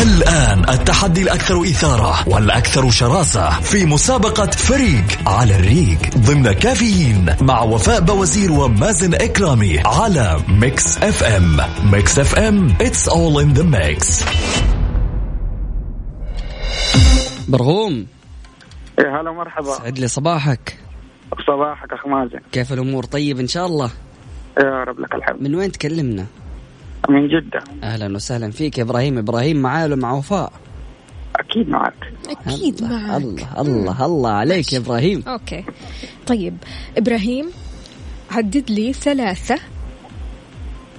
Speaker 1: الآن التحدي الأكثر إثارة والأكثر شراسة في مسابقة فريق على الريق ضمن كافيين مع وفاء بوازير ومازن إكرامي على Mix FM. Mix FM it's all in the mix.
Speaker 3: برغوم
Speaker 8: يا هلا مرحبا
Speaker 3: سعد لي صباحك.
Speaker 8: صباحك أخ مازن
Speaker 3: كيف الأمور؟ طيب إن شاء الله.
Speaker 8: يا رب لك الحمد.
Speaker 3: من وين تكلمنا؟
Speaker 8: من جدة.
Speaker 3: أهلا وسهلا فيك يا إبراهيم. إبراهيم معايا ولا مع وفاء؟
Speaker 8: أكيد معك.
Speaker 2: أكيد
Speaker 3: الله
Speaker 2: معك.
Speaker 3: الله الله الله عليك يا إبراهيم.
Speaker 2: أوكي. طيب إبراهيم عدد لي ثلاثة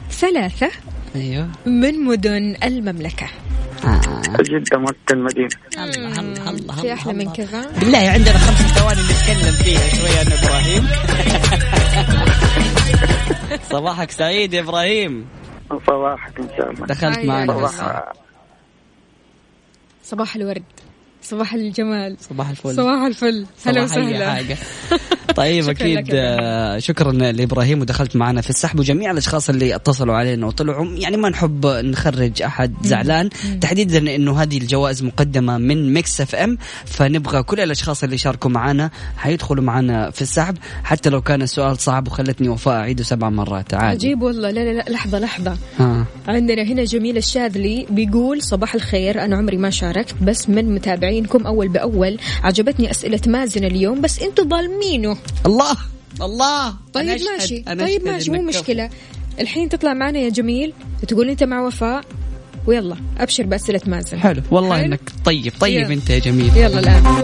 Speaker 2: ثلاثة
Speaker 3: أيوه.
Speaker 2: من مدن المملكة.
Speaker 3: آه.
Speaker 8: جدة مكة المدينة.
Speaker 3: الله الله الله
Speaker 2: في أحلى من كذا.
Speaker 3: بالله عندنا خمس ثواني نتكلم فيها شوي أنا إبراهيم. <laughs> صباحك سعيد يا إبراهيم.
Speaker 8: صباحك إن شاء الله.
Speaker 3: دخلت
Speaker 2: هاي
Speaker 3: معنا. بس.
Speaker 2: صباح. الورد. صباح الجمال.
Speaker 3: صباح الفل.
Speaker 2: صباح الفل. هلا
Speaker 3: صباح
Speaker 2: وسهلا
Speaker 3: حاجة. <laughs> <laughs> طيب
Speaker 2: شكراً
Speaker 3: أكيد
Speaker 2: لك يا
Speaker 3: آه، شكرا لإبراهيم ودخلت معنا في السحب وجميع الأشخاص اللي اتصلوا علينا وطلعوا. يعني ما نحب نخرج أحد زعلان. تحديدا إنه هذه الجوائز مقدمة من Mix FM فنبغى كل الأشخاص اللي شاركوا معنا حيدخلوا معنا في السحب. حتى لو كان السؤال صعب وخلتني وفاء أعيده سبع مرات. عادي.
Speaker 2: عجيب والله. لا لا لا لحظة لحظة.
Speaker 3: ها.
Speaker 2: عندنا هنا جميل الشاذلي بيقول صباح الخير أنا عمري ما شاركت بس من متابعينكم أول بأول عجبتني أسئلة مازن اليوم بس أنتوا
Speaker 3: الله الله.
Speaker 2: طيب
Speaker 3: أنا
Speaker 2: ماشي.
Speaker 3: أنا
Speaker 2: طيب ماشي مو مشكلة. الحين تطلع معنا يا جميل تقول أنت مع وفاء. ويلا أبشر بأسئلة مازن.
Speaker 3: حلو. والله
Speaker 2: حلو؟
Speaker 3: إنك طيب طيب
Speaker 2: يلا.
Speaker 3: أنت يا جميل.
Speaker 2: يلا الآن.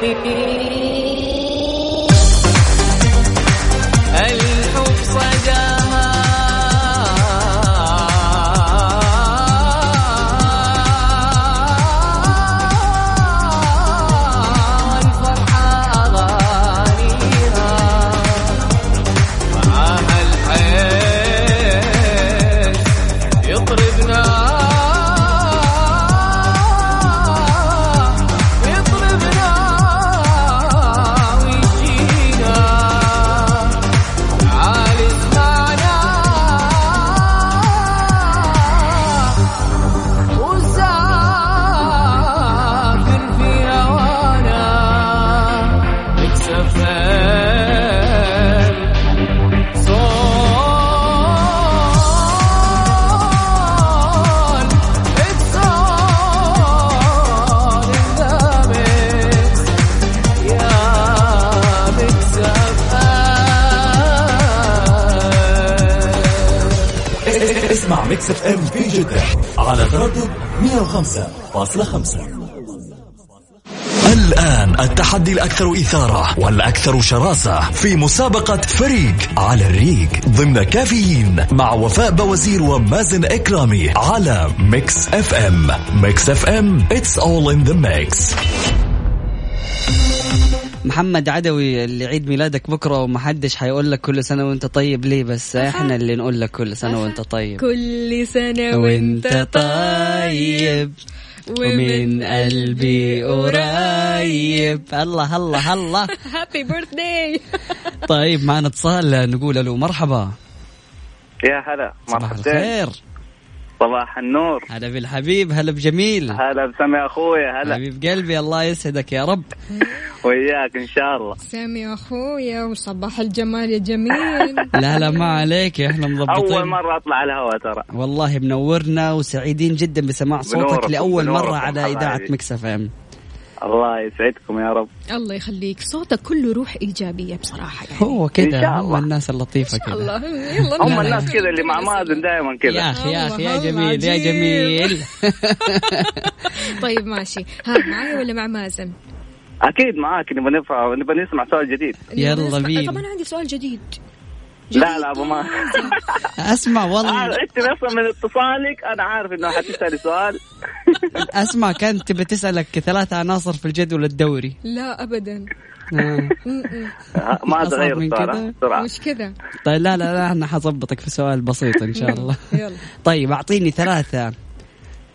Speaker 1: be التحدي الأكثر إثارة والأكثر شراسة في مسابقة فريق على الريق ضمن كافيين مع وفاء بوزير ومازن إكرامي على Mix FM. Mix FM it's all in the mix.
Speaker 3: محمد عدوي اللي عيد ميلادك بكرة ومحدش حيقول لك كل سنة وانت طيب ليه؟ بس إحنا اللي نقول لك كل سنة وانت طيب.
Speaker 2: كل سنة
Speaker 3: وانت طيب. ومن قلبي قريب. الله الله الله.
Speaker 2: happy birthday
Speaker 3: طيب معنا اتصال نقول له مرحبا.
Speaker 8: يا هلا
Speaker 3: صباح
Speaker 8: مرحبتين
Speaker 3: الخير.
Speaker 8: صباح النور.
Speaker 3: هلا بالحبيب هلا بجميل.
Speaker 8: هلا بسامي اخويا هلا.
Speaker 3: حبيب قلبي الله يسعدك يا رب.
Speaker 8: وياك إن شاء الله.
Speaker 2: سامي اخويا وصباح الجمال يا جميل. <laughs>
Speaker 3: لا لا ما عليك إحنا مضبطين.
Speaker 8: أول مرة أطلع على الهواء ترى.
Speaker 3: والله منورنا وسعيدين جدا بسماع صوتك لأول
Speaker 8: مرة
Speaker 3: على إذاعة
Speaker 8: حبايبي.
Speaker 3: Mix FM.
Speaker 8: الله يسعدكم يا رب.
Speaker 2: الله يخليك. صوتك كله روح إيجابية بصراحة يعني.
Speaker 3: هو كذا
Speaker 8: شاء
Speaker 3: هم
Speaker 8: الله.
Speaker 3: الناس اللطيفة كذا
Speaker 2: الله. يلا
Speaker 8: هم
Speaker 2: نبدأ.
Speaker 8: الناس كذا اللي مع <laughs> مازن دائما
Speaker 3: يا
Speaker 8: كذا
Speaker 3: أخي يا أخي يا جميل يا. جميل. <laughs>
Speaker 2: طيب ماشي. ها معايا ولا مع مازن؟
Speaker 8: أكيد معاك. نبغى نفهم نبغى نسمع سؤال جديد.
Speaker 3: يلا بينا.
Speaker 2: طب أنا عندي سؤال جديد.
Speaker 8: لا لا أبو ما <laughs>
Speaker 3: أسمع والله.
Speaker 8: أنت أصلا من اتصالك. أنا عارف إنه حتسالي سؤال.
Speaker 3: اسمع كانت تبي تسألك ثلاث عناصر في الجدول الدوري.
Speaker 2: لا ابدا.
Speaker 3: آه.
Speaker 8: ما تغير؟ بسرعة
Speaker 2: مش كذا.
Speaker 3: طيب لا لا لا أنا حظبطك في سؤال بسيط إن شاء الله.
Speaker 2: يلا.
Speaker 3: طيب أعطيني ثلاثة.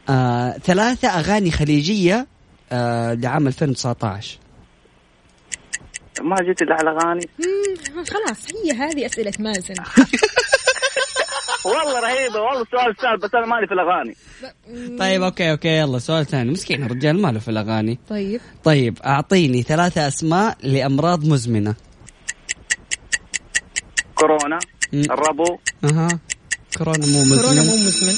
Speaker 3: آه ثلاثة أغاني خليجية آه لعام 2019
Speaker 8: ما جيت إلا على
Speaker 2: أغاني. خلاص هي هذه أسئلة مازن. <laughs>
Speaker 8: والله رهيبة والله سؤال سهل بس أنا مالي في الأغاني.
Speaker 3: طيب okay okay يلا سؤال ثاني. مسكين الرجال ماله في الأغاني؟
Speaker 2: طيب.
Speaker 3: طيب أعطيني ثلاثة أسماء لأمراض مزمنة.
Speaker 8: كورونا. الربو
Speaker 3: أها. كورونا مو
Speaker 2: كورونا
Speaker 3: مزمن.
Speaker 2: مو مزمن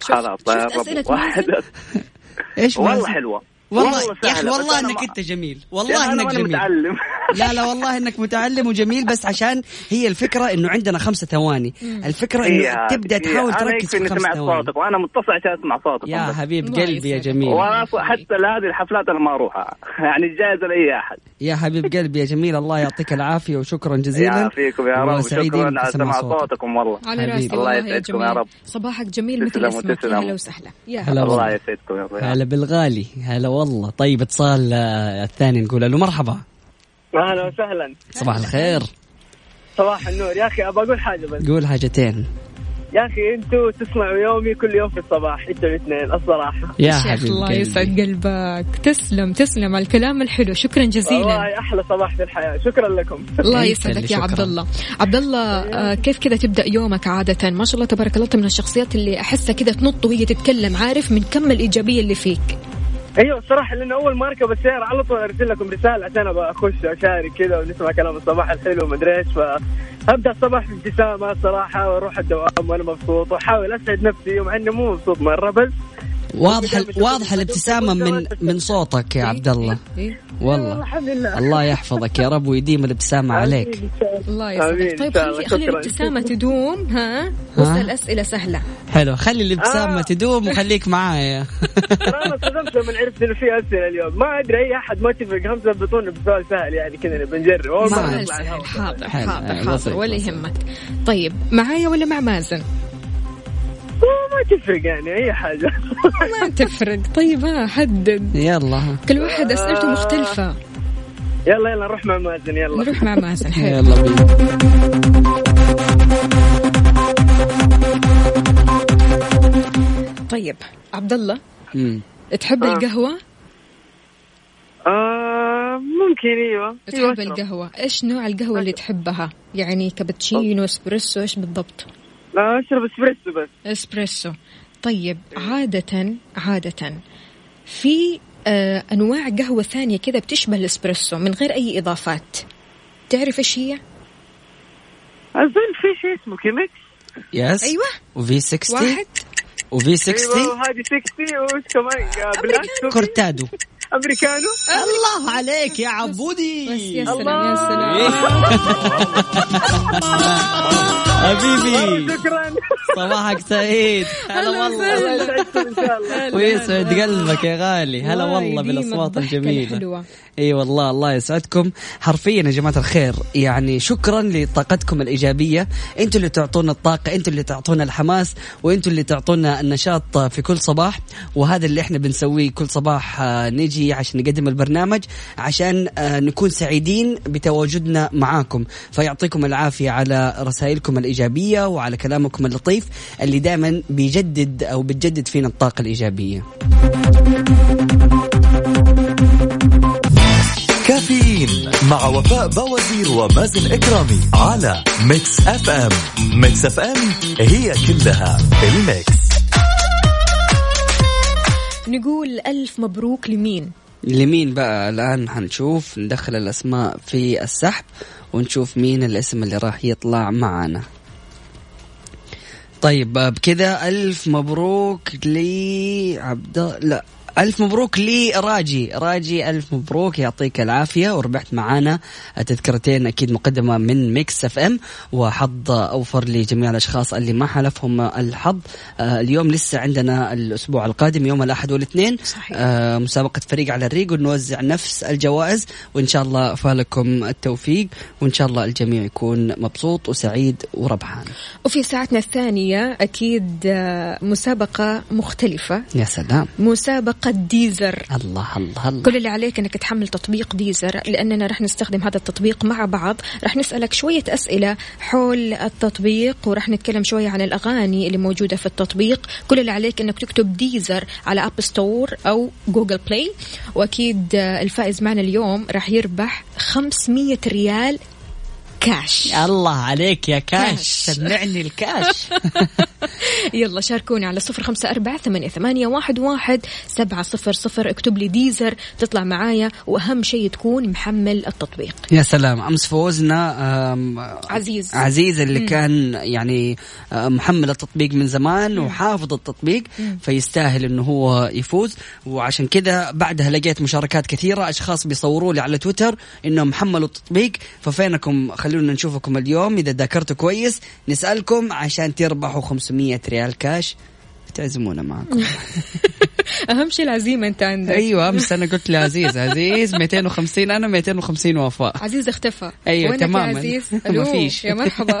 Speaker 8: خلاص الربو
Speaker 2: أسئلة
Speaker 8: واحد. <laughs>
Speaker 3: إيش
Speaker 8: والله؟ حلوة.
Speaker 3: والله يا
Speaker 8: أخي
Speaker 3: والله
Speaker 8: إنك
Speaker 3: أنت جميل. والله
Speaker 8: إنك
Speaker 3: جميل.
Speaker 8: متعلم.
Speaker 3: لا لا والله إنك متعلم وجميل بس عشان هي الفكرة إنه عندنا خمسة ثواني. الفكرة إنه
Speaker 8: هي تبدأ.
Speaker 3: تحاول تركز في
Speaker 8: إني
Speaker 3: خمس
Speaker 8: سمعت
Speaker 3: ثواني.
Speaker 8: صوتك وأنا متصل عشان أسمع صوتك.
Speaker 3: يا. حبيب قلبي يا. جميل.
Speaker 8: وأنا حتى لهذه الحفلات أنا ما أروحها. <laughs> يعني الجائزه لأي أحد.
Speaker 3: يا حبيب قلبي يا جميل الله يعطيك العافية وشكرا جزيلا.
Speaker 8: يعافيكم يا رب
Speaker 3: وسعيدين
Speaker 8: وشكرا على سماع
Speaker 3: صوتك.
Speaker 8: صوتك والله.
Speaker 2: على. راسي
Speaker 8: الله يسعدكم يا رب.
Speaker 2: صباحك جميل مثل اسمك يا
Speaker 8: تسلموا.
Speaker 2: هلا وسهلا. يا
Speaker 3: هلا.
Speaker 8: الله يسعدكم يا رب.
Speaker 3: هلا بالغالي. هلا والله. طيب اتصال آه، الثاني نقول. له مرحبا.
Speaker 9: أهلا وسهلا.
Speaker 3: صباح الخير.
Speaker 9: صباح النور. يا أخي ابى أقول حاجة بس.
Speaker 3: قول حاجتين.
Speaker 9: يا أخي أنتوا تسمعوا يومي كل يوم في الصباح أنتوا الاثنين الصراحة.
Speaker 3: يا
Speaker 2: شيخ الله يسعد قلبك. تسلم تسلم على الكلام الحلو. شكرا جزيلا.
Speaker 9: والله أحلى صباح في الحياة. شكرا لكم.
Speaker 2: الله يسعدك يا. عبد الله عبد الله آه، كيف كذا تبدأ يومك عادة؟ ما شاء الله تبارك الله من الشخصيات اللي أحسها كذا تنط وهي تتكلم عارف من كم الإيجابية اللي فيك.
Speaker 9: أيوه الصراحه لأنه أول ما أركب السيارة على طول أرسل لكم رسالة عشان أبغى أخش أشارك كذا ونسمع كلام الصباح الحلو ومدري إيش. فأبدأ الصباح بابتسامة صراحة وأروح الدوام وأنا مبسوط وأحاول أسعد نفسي مع إني مو مبسوط مرة بس
Speaker 3: واضح واضح الابتسامة من من صوتك يا عبد الله
Speaker 2: إيه؟
Speaker 3: والله.
Speaker 9: الحمد لله.
Speaker 3: الله يحفظك يا رب ويديم الابتسامة عليك.
Speaker 9: الله.
Speaker 2: يسعدك طيب. خلي خلي. الابتسامة تدوم ها؟ واسال أسئلة سهلة.
Speaker 3: حلو خلي الابتسامة
Speaker 9: آه.
Speaker 3: تدوم وخليك معايا.
Speaker 9: ترى أنا صدمت لما عرفت انه في أسئلة اليوم. ما أدري أي أحد ما تفرق هم ضبطونا بسؤال سهل يعني كذا بنجرب الهواء.
Speaker 2: حاضر حاضر
Speaker 3: آه،
Speaker 2: حاضر. ولا. يهمك. طيب معايا ولا مع مازن؟
Speaker 9: ما تفرق يعني أي حاجة. <laughs>
Speaker 2: ما تفرق. طيب ها حدد.
Speaker 3: يلا. ها.
Speaker 2: كل واحد أسئلته مختلفة.
Speaker 9: يلا يلا نروح مع مازن يلا.
Speaker 2: نروح مع مازن حلو.
Speaker 3: يلا بينا.
Speaker 2: طيب عبد الله. تحب
Speaker 9: آه.
Speaker 2: القهوة؟
Speaker 9: آه ممكن أيوه. أيوة،
Speaker 2: تحب
Speaker 9: أشرب.
Speaker 2: القهوة. إيش نوع القهوة اللي تحبها؟ يعني كابتشينو إسبريسو إيش بالضبط؟
Speaker 9: لا أشرب اسبريسو بس.
Speaker 2: اسبريسو طيب عادة عادة في آه أنواع قهوة ثانية كذا بتشبه الاسبريسو من غير أي إضافات. تعرف إيش هي؟
Speaker 9: أظن في شيء اسمه Chemex
Speaker 3: yes
Speaker 2: أيوه.
Speaker 3: و V 60
Speaker 2: واحد.
Speaker 3: و V 60
Speaker 9: أيوه هذه 60 وش كمان؟ آه، black coffee.
Speaker 3: Cortado.
Speaker 9: Americano؟
Speaker 3: الله عليك يا عبودي.
Speaker 2: يا سلام
Speaker 9: الله.
Speaker 2: يا سلام. <laughs>
Speaker 3: حبيبي.
Speaker 9: شكرا.
Speaker 3: صباحك سعيد. هلا والله. ويسعد قلبك يا غالي. هلا والله بالأصوات الجميلة. إي والله الله يسعدكم. حرفيا يا جماعة الخير يعني شكرا لطاقتكم الإيجابية. أنتم اللي تعطونا الطاقة أنتم اللي تعطونا الحماس وأنتم اللي تعطونا النشاط في كل صباح. وهذا اللي إحنا بنسويه كل صباح آه، نجي عشان نقدم البرنامج عشان آه، نكون سعيدين بتواجدنا معاكم. فيعطيكم العافية على رسائلكم الإيجابية وعلى كلامكم اللطيف اللي دائما بيجدد أو بتجدد فينا الطاقة الإيجابية.
Speaker 1: كافيين مع وفاء بوازير ومازن إكرامي على Mix FM. Mix FM هي كلها ال mix.
Speaker 2: نقول ألف مبروك لمين؟
Speaker 3: لمين بقى؟ الآن حنشوف ندخل الأسماء في السحب ونشوف مين الاسم اللي راح يطلع معانا طيب بكذا ألف مبروك لعبد لا. ألف مبروك لي راجي راجي ألف مبروك. يعطيك العافية. وربحت معانا تذكرتين أكيد مقدمة من Mix FM. وحظ أوفر لجميع الأشخاص اللي ما حالفهم الحظ. آه اليوم لسه عندنا الأسبوع القادم يوم الأحد والاثنين. صحيح. آه مسابقة فريق على الريق ونوزع نفس الجوائز. وإن شاء الله فالكم التوفيق. وإن شاء الله الجميع يكون مبسوط وسعيد وربحان.
Speaker 2: وفي ساعتنا الثانية أكيد آه، مسابقة مختلفة.
Speaker 3: يا سلام.
Speaker 2: مسابقة تطبيق Deezer.
Speaker 3: الله الله الله.
Speaker 2: كل اللي عليك إنك تحمل تطبيق Deezer لأننا راح نستخدم هذا التطبيق مع بعض. راح نسألك شوية أسئلة حول التطبيق وراح نتكلم شوية عن الأغاني اللي موجودة في التطبيق. كل اللي عليك إنك تكتب Deezer على App Store أو Google Play وأكيد الفائز معنا اليوم راح يربح 500 ريال كاش.
Speaker 3: الله عليك يا cash, cash. سمعني الكاش. <laughs>
Speaker 2: يلا شاركوني على صفر خمسة أربعة ثمانية, ثمانية واحد, واحد سبعة صفر صفر. اكتب لي Deezer تطلع معايا. وأهم شيء تكون محمل التطبيق.
Speaker 3: يا سلام أمس فوزنا
Speaker 2: عزيز.
Speaker 3: عزيز اللي م. كان يعني محمل التطبيق من زمان م. وحافظ التطبيق م. فيستاهل إنه هو يفوز. وعشان كذا بعدها لقيت مشاركات كثيرة. أشخاص بيصوروا لي على تويتر إنهم حملوا التطبيق ففينكم خلونا نشوفكم اليوم. إذا ذاكرتوا كويس نسألكم عشان تربحوا 500 ريال كاش. تعزمونا معكم. <laughs>
Speaker 2: أهم شيء العزيمة أنت عندك.
Speaker 3: أيوه أمس <laughs> أنا قلت لعزيز. عزيز 250 أنا 250 وفاء.
Speaker 2: عزيز اختفى.
Speaker 3: أيوه تماما.
Speaker 2: عزيز؟ <laughs> ما فيش. يا مرحبا.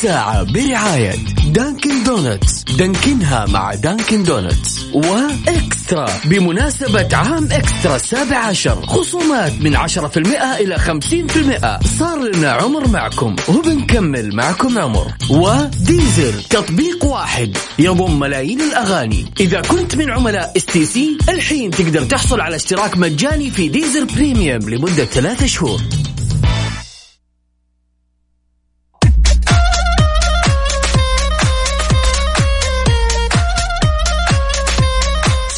Speaker 5: الساعة برعاية Dunkin' Donuts دانكنها مع Dunkin' Donuts و eXtra. بمناسبة عام eXtra السابع عشر خصومات من عشرة في المئة إلى خمسين في المئة. صار لنا عمر معكم وبنكمل معكم عمر. و Deezer تطبيق واحد. يضم ملايين الأغاني. إذا كنت من عملاء STC الحين تقدر تحصل على اشتراك مجاني في Deezer Premium لمدة ثلاثة شهور.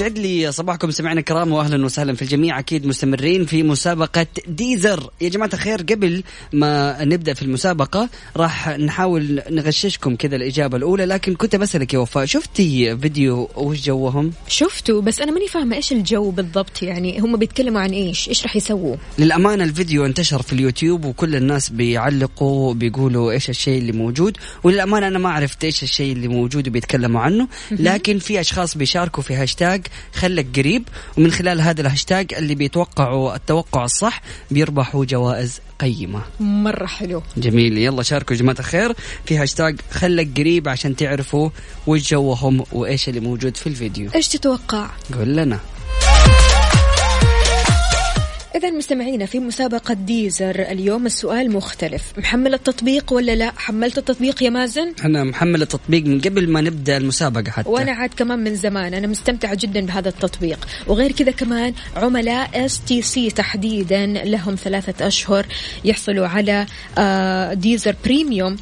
Speaker 3: يسعد لي صباحكم سمعنا كرام واهلا وسهلا في الجميع أكيد مستمرين في مسابقة ديزر. يا جماعة الخير قبل ما نبدأ في المسابقة راح نحاول نغششكم كذا الإجابة الأولى لكن كنت بسألك يا وفاء شفتي فيديو وش جوهم؟
Speaker 2: شفته بس أنا ماني فاهمة إيش الجو بالضبط يعني هم بيتكلموا عن إيش؟ إيش راح يسووا؟
Speaker 3: للأمانة الفيديو انتشر في اليوتيوب وكل الناس بيعلقوا بيقولوا إيش الشيء اللي موجود وللأمانة أنا ما عرفت إيش الشيء اللي موجود وبيتكلموا عنه لكن في أشخاص بيشاركوا في هاشتاج خلك قريب. ومن خلال هذا الهاشتاج اللي بيتوقعوا التوقع الصح بيربحوا جوائز قيمة.
Speaker 2: مرة حلو.
Speaker 3: جميل. يلا شاركوا يا جماعة الخير في هاشتاج خلك قريب عشان تعرفوا وش جوهم وإيش اللي موجود في الفيديو.
Speaker 2: إيش تتوقع؟
Speaker 3: قول لنا.
Speaker 2: إذا مستمعينا في مسابقة Deezer اليوم السؤال مختلف. محمل التطبيق ولا لا؟ حملت التطبيق يا مازن؟
Speaker 3: أنا محمل التطبيق من قبل ما نبدأ المسابقة حتى.
Speaker 2: وأنا عاد كمان من زمان. أنا مستمتعة جدا بهذا التطبيق. وغير كذا كمان عملاء STC تحديدا لهم ثلاثة أشهر يحصلوا على آه، Deezer Premium.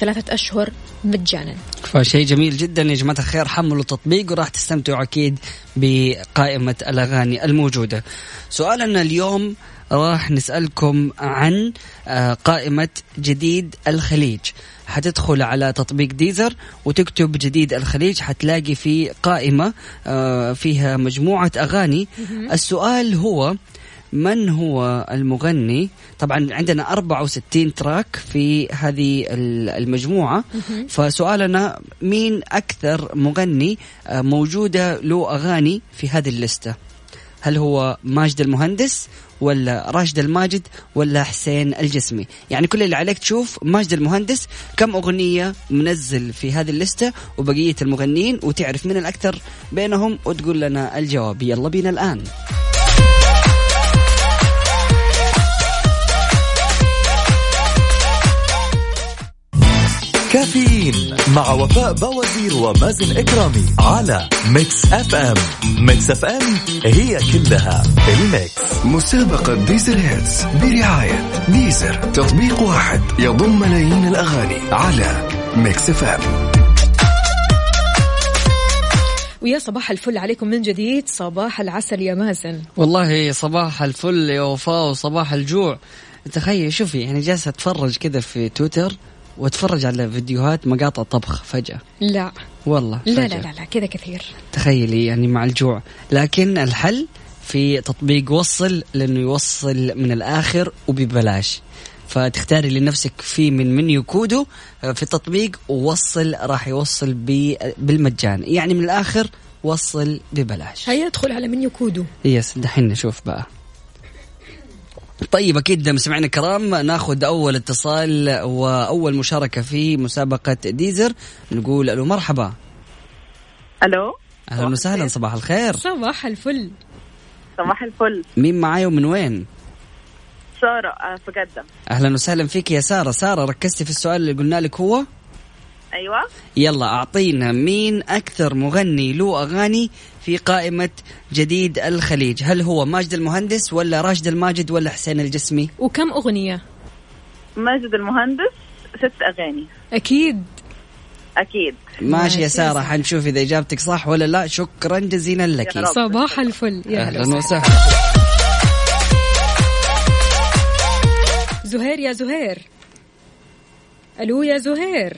Speaker 2: ثلاثة أشهر مجانا.
Speaker 3: فشيء جميل جدا يا جماعة الخير حملوا التطبيق وراح تستمتعوا أكيد بقائمة الأغاني الموجودة. سؤالنا اليوم راح نسألكم عن آه، قائمة جديد الخليج. حتدخل على تطبيق Deezer وتكتب جديد الخليج حتلاقي في قائمة آه، فيها مجموعة أغاني. السؤال هو من هو المغني؟ طبعا عندنا 64 تراك في هذه المجموعة. فسؤالنا مين أكثر مغني آه، موجودة له أغاني في هذه اللستة؟ هل هو ماجد المهندس ولا راشد الماجد ولا حسين الجسمي؟ يعني كل اللي عليك تشوف ماجد المهندس كم أغنية منزل في هذه اللستة وبقية المغنيين وتعرف من الأكثر بينهم وتقول لنا الجواب. يلا بينا الآن.
Speaker 1: كافيين مع وفاء بوازير ومازن إكرامي على Mix FM. Mix FM هي كلها ال mix.
Speaker 10: مسابقة Deezer Hits برعاية Deezer. تطبيق واحد يضم ملايين الأغاني على Mix FM.
Speaker 2: ويا صباح الفل عليكم من جديد. صباح العسل يا مازن.
Speaker 3: والله صباح الفل يا وفاء وصباح الجوع. تخيل شوفي يعني جالسة أتفرج كذا في تويتر. واتفرج على فيديوهات مقاطع طبخ فجأة.
Speaker 2: لا.
Speaker 3: والله
Speaker 2: فجأة. لا لا لا, لا كذا كثير.
Speaker 3: تخيلي يعني مع الجوع. لكن الحل في تطبيق وصل لأنه يوصل من الآخر وببلاش. فتختاري لنفسك في من منيو كودو في التطبيق ووصل راح يوصل بالمجان. يعني من الآخر وصل ببلاش.
Speaker 2: هيا ادخل على منيو كودو.
Speaker 3: yes دحين نشوف بقى. طيب أكيد مستمعينا الكرام ناخذ أول اتصال وأول مشاركة في مسابقة Deezer. نقول ألو مرحبا.
Speaker 11: ألو.
Speaker 3: أهلا وسهلا صباح الخير.
Speaker 2: صباح الفل.
Speaker 11: صباح الفل.
Speaker 3: مين معاي ومن وين؟
Speaker 11: سارة آه، في جدة.
Speaker 3: أهلا وسهلا فيك يا سارة، سارة ركزتي في السؤال اللي قلنا لك هو؟
Speaker 11: أيوه.
Speaker 3: يلا أعطينا مين أكثر مغني له أغاني في قائمة جديد الخليج؟ هل هو ماجد المهندس ولا راشد الماجد ولا حسين الجسمي؟
Speaker 2: وكم أغنية؟
Speaker 11: ماجد المهندس ست أغاني.
Speaker 2: أكيد.
Speaker 11: أكيد.
Speaker 3: ماشي يا سارة حنشوف إذا إجابتك صح ولا لا. شكرا جزيلا لك.
Speaker 2: صباح الفل.
Speaker 3: يا أهلا وسهلا.
Speaker 2: زهير يا زهير. ألو يا زهير.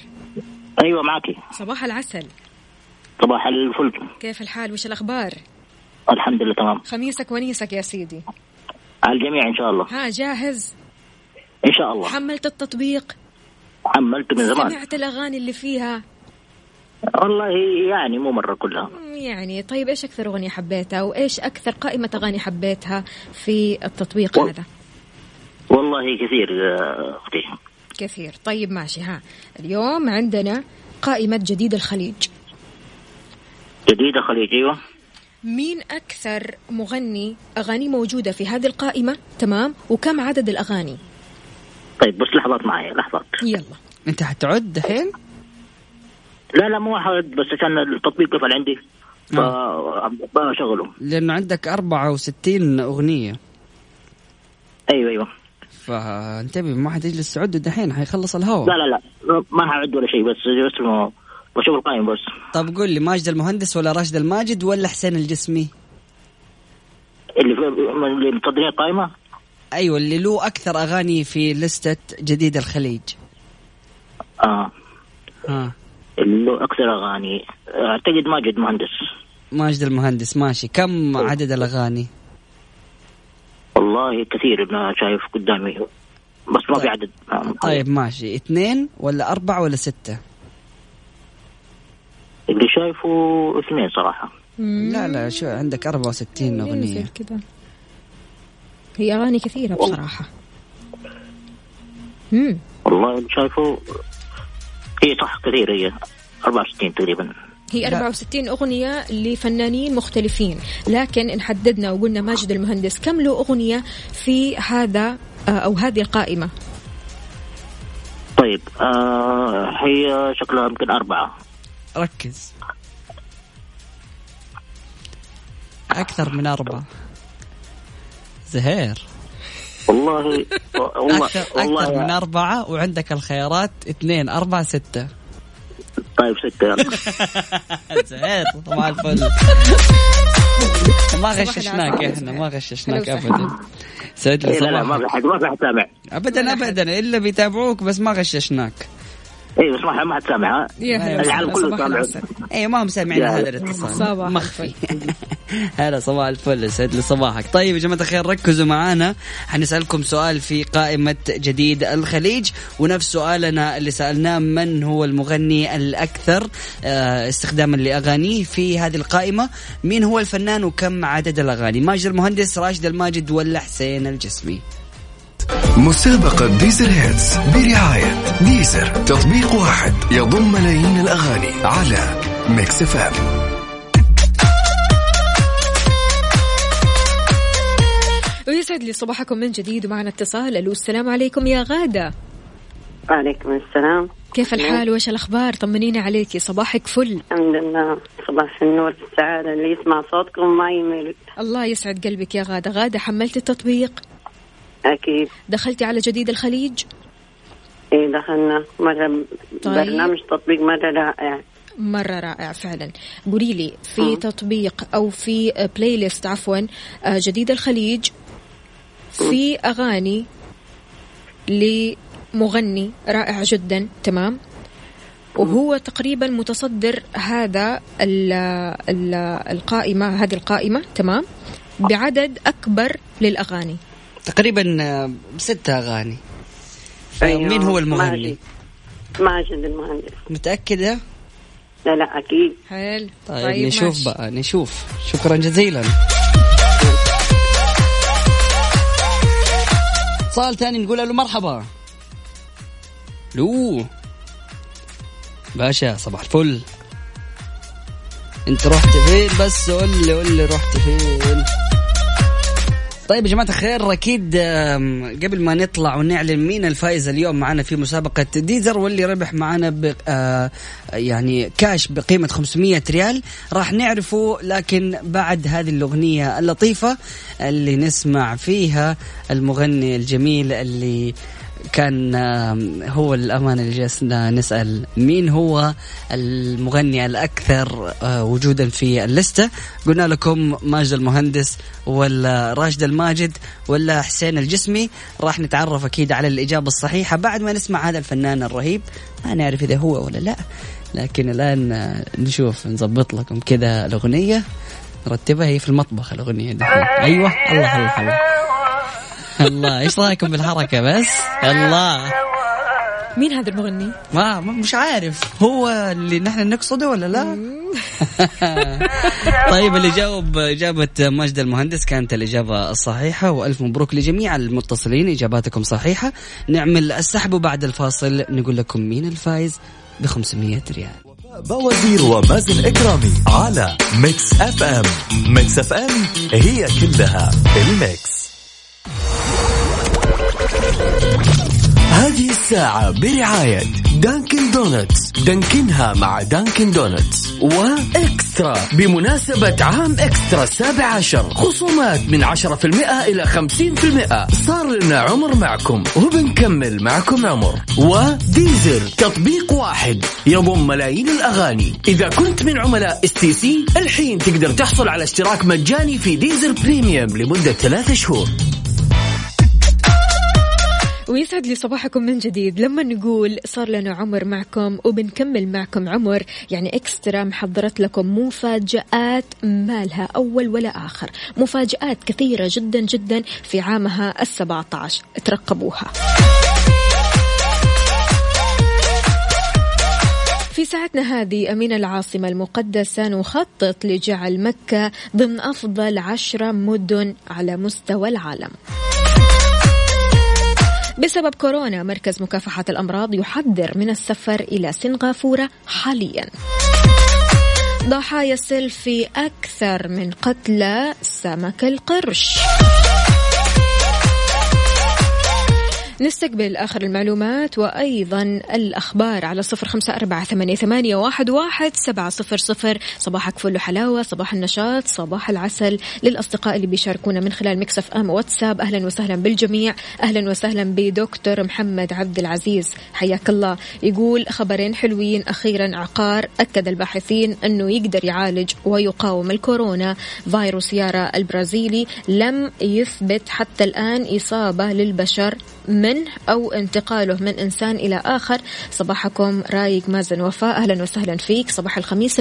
Speaker 12: أيوه معك
Speaker 2: صباح العسل.
Speaker 12: صباح الفل.
Speaker 2: كيف الحال؟ وش الأخبار؟
Speaker 12: الحمد لله تمام.
Speaker 2: خميسك ونيسك يا سيدي.
Speaker 12: على الجميع إن شاء الله.
Speaker 2: ها جاهز؟
Speaker 12: إن شاء الله.
Speaker 2: حملت التطبيق؟
Speaker 12: حملته من زمان.
Speaker 2: سمعت الأغاني اللي فيها؟
Speaker 12: والله يعني مو مرة كلها.
Speaker 2: يعني. طيب إيش أكثر أغنية حبيتها؟ وايش أكثر قائمة أغاني حبيتها في التطبيق و... هذا؟
Speaker 12: والله كثير أختي.
Speaker 2: كثير. طيب ماشي ها. اليوم عندنا قائمة جديد الخليج.
Speaker 12: جديد الخليج أيوه.
Speaker 2: مين أكثر مغني أغاني موجودة في هذه القائمة؟ تمام. وكم عدد الأغاني؟
Speaker 12: طيب بس لحظات معي لحظات.
Speaker 2: يلا.
Speaker 3: أنت حتعد دحين؟
Speaker 12: لا لا مو حعد بس عشان التطبيق قفل عندي. فبشغله
Speaker 3: لأنه عندك 64 أغنية.
Speaker 12: أيوه أيوه.
Speaker 3: فانتبه ما حتجلس تعد دحين حيخلص الهواء
Speaker 12: لا لا لا ما حعد ولا شيء بس اسمه بشوف القائمة بس
Speaker 3: طب قول لي ماجد المهندس ولا راشد الماجد ولا حسين الجسمي؟
Speaker 12: اللي في اللي متصدرين القائمة؟
Speaker 3: أيوه اللي له أكثر أغاني في لستة جديد الخليج.
Speaker 12: آه آه اللي له أكثر أغاني أعتقد ماجد مهندس.
Speaker 3: ماجد المهندس ماشي، كم عدد الأغاني؟
Speaker 12: والله كثير أنا شايف قدامي. بس ما طيب. في عدد
Speaker 3: طيب ماشي. اثنين ولا أربعة ولا ستة؟
Speaker 12: اللي شايفه اثنين صراحة.
Speaker 3: لا لا شو عندك 64 أغنية؟
Speaker 2: كذا. هي أغاني كثيرة بصراحة. امم
Speaker 12: والله شايفه هي صح كثير هي 64 تقريبا.
Speaker 2: هي 64 أغنية لفنانين مختلفين. لكن إن حددنا وقلنا ماجد المهندس كم له أغنية في هذا آه، أو هذه القائمة؟
Speaker 12: طيب آه هي شكلها يمكن أربعة.
Speaker 3: ركز. أكثر من أربعة. زهير.
Speaker 12: والله <laughs> والله
Speaker 3: أكثر,
Speaker 12: والله
Speaker 3: أكثر من أربعة وعندك الخيارات اثنين أربعة ستة.
Speaker 12: طيب يلا
Speaker 3: زهير <laughs> صباح الفل. ما غششناك إحنا ما غششناك ابدا. سعد لي
Speaker 12: إيه، لا لا ما في حد ما في حد سامع
Speaker 3: ابدا ابدا. إلا بيتابعوك بس ما غششناك.
Speaker 12: اي بس ما ما حد سامع ها
Speaker 2: يا
Speaker 12: العالم كله سامع
Speaker 3: اي ما هم سامعين هذا. الاتصال.
Speaker 2: صباح
Speaker 3: مخفي <laughs> هلا صباح الفل. سعد لي صباحك. طيب يا جماعة الخير ركزوا معانا. حنسألكم سؤال في قائمة جديد الخليج ونفس سؤالنا اللي سألناه من هو المغني الأكثر آه، استخداما لأغانيه في هذه القائمة. مين هو الفنان وكم عدد الأغاني؟ ماجد المهندس راشد الماجد ولا حسين الجسمي؟
Speaker 10: مسابقة Deezer Hits برعاية Deezer. تطبيق واحد يضم ملايين الأغاني على Mix FM.
Speaker 2: ويسعد لي صباحكم من جديد ومعنا اتصال. ألو السلام عليكم يا غادة.
Speaker 13: وعليكم السلام.
Speaker 2: كيف الحال؟ وايش الأخبار؟ طمنينا عليكي صباحك فل.
Speaker 13: الحمد لله. صباح النور والسعادة اللي يسمع صوتكم ما يمل.
Speaker 2: الله يسعد قلبك يا غادة. غادة حملت التطبيق؟
Speaker 13: أكيد.
Speaker 2: دخلتي على جديد الخليج؟
Speaker 13: إيه دخلنا. مرة
Speaker 2: طيب.
Speaker 13: برنامج تطبيق مرة رائع.
Speaker 2: مرة رائع فعلا. قولي لي في تطبيق أو في بلاي ليست عفوا آه، جديد الخليج في أغاني لمغني رائع جدا تمام؟ وهو تقريبا متصدر هذا ال ال القائمة هذه القائمة تمام؟ بعدد أكبر للأغاني.
Speaker 3: تقريبا آه، ست أغاني.
Speaker 13: أيوة،
Speaker 3: مين هو المغني؟
Speaker 13: ماجد ماجد المهندس.
Speaker 3: متأكدة؟
Speaker 13: لا لا أكيد.
Speaker 2: حلو.
Speaker 3: طيب,
Speaker 2: طيب
Speaker 3: نشوف
Speaker 2: ماشي.
Speaker 3: بقى نشوف. شكرا جزيلا. اتصال ثاني نقول له مرحبا. لو باشا صباح الفل. أنت رحت فين بس؟ قول لي قول لي رحت فين؟ طيب يا جماعة الخير أكيد قبل ما نطلع ونعلن مين الفائز اليوم معنا في مسابقة ديزر واللي ربح معنا آه، يعني كاش بقيمة 500 ريال. راح نعرفه لكن بعد هذه الأغنية اللطيفة اللي نسمع فيها المغني الجميل اللي كان هو الأمانة اللي جلسنا نسأل مين هو المغني الأكثر آه، وجودا في اللستة. قلنا لكم ماجد المهندس ولا راشد الماجد ولا حسين الجسمي. راح نتعرف أكيد على الإجابة الصحيحة. بعد ما نسمع هذا الفنان الرهيب ما نعرف إذا هو ولا لا. لكن الآن آه، نشوف نظبط لكم كذا الأغنية. نرتبها هي في المطبخ الأغنية دي. أيوة الله الله الله الله. إيش رأيكم بالحركة بس؟ الله.
Speaker 2: مين هذا المغني؟
Speaker 3: ما ما- مش عارف. هو اللي نحن نقصده ولا لا؟ <laughs> طيب اللي جاوب إجابة ماجد المهندس كانت الإجابة الصحيحة وألف مبروك لجميع المتصلين. إجاباتكم صحيحة. نعمل السحب وبعد الفاصل. نقول لكم مين الفايز ب 500 ريال.
Speaker 1: بوزير ومازن إكرامي على Mix FM. Mix FM هي كلها ال mix.
Speaker 5: هذه الساعة برعاية Dunkin' Donuts. دانكنها مع Dunkin' Donuts. و eXtra. بمناسبة عام eXtra السابع عشر. خصومات من عشرة في المئة إلى خمسين في المئة. صار لنا عمر معكم. وبنكمل معكم عمر. و Deezer تطبيق واحد. يضم ملايين الأغاني. إذا كنت من عملاء STC الحين تقدر تحصل على اشتراك مجاني في Deezer Premium لمدة ثلاثة شهور.
Speaker 2: ويسعد لي صباحكم من جديد. لما نقول صار لنا عمر معكم وبنكمل معكم عمر يعني إكسترا محضرت لكم مفاجآت ما لها أول ولا آخر. مفاجآت كثيرة جدا جدا في عامها السبعة عشر ترقبوها. في ساعتنا هذه أمين العاصمة المقدسة نخطط لجعل مكة ضمن أفضل عشرة مدن على مستوى العالم. بسبب كورونا مركز مكافحة الأمراض يحذر من السفر إلى سنغافورة حاليا. ضحايا السيلفي أكثر من قتلى سمك القرش. نستقبل آخر المعلومات وأيضا الأخبار على صفر خمسة أربعة ثمانية, واحد, سبعة صفر صفر. صباحك فل حلاوة صباح النشاط صباح العسل. للأصدقاء اللي بيشاركونا من خلال Mix FM واتساب أهلا وسهلا بالجميع. أهلا وسهلا بدكتور محمد عبد العزيز. حياك الله. يقول خبرين حلوين أخيرا عقار. أكد الباحثين أنه يقدر يعالج ويقاوم الكورونا فيروس يارا البرازيلي. لم يثبت حتى الآن إصابة للبشر. منه أو انتقاله من إنسان إلى آخر. صباحكم رايق مازن وفاء. أهلا وسهلا فيك. صباح الخميس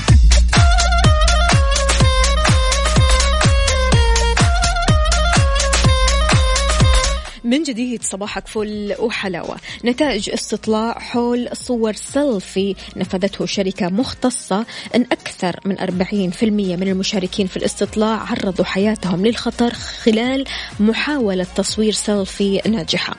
Speaker 2: من جديد صباحك فل وحلاوة. نتائج استطلاع حول صور سيلفي نفذته شركة مختصة. أن أكثر من 40% من المشاركين في الاستطلاع عرضوا حياتهم للخطر خلال محاولة تصوير سيلفي ناجحة.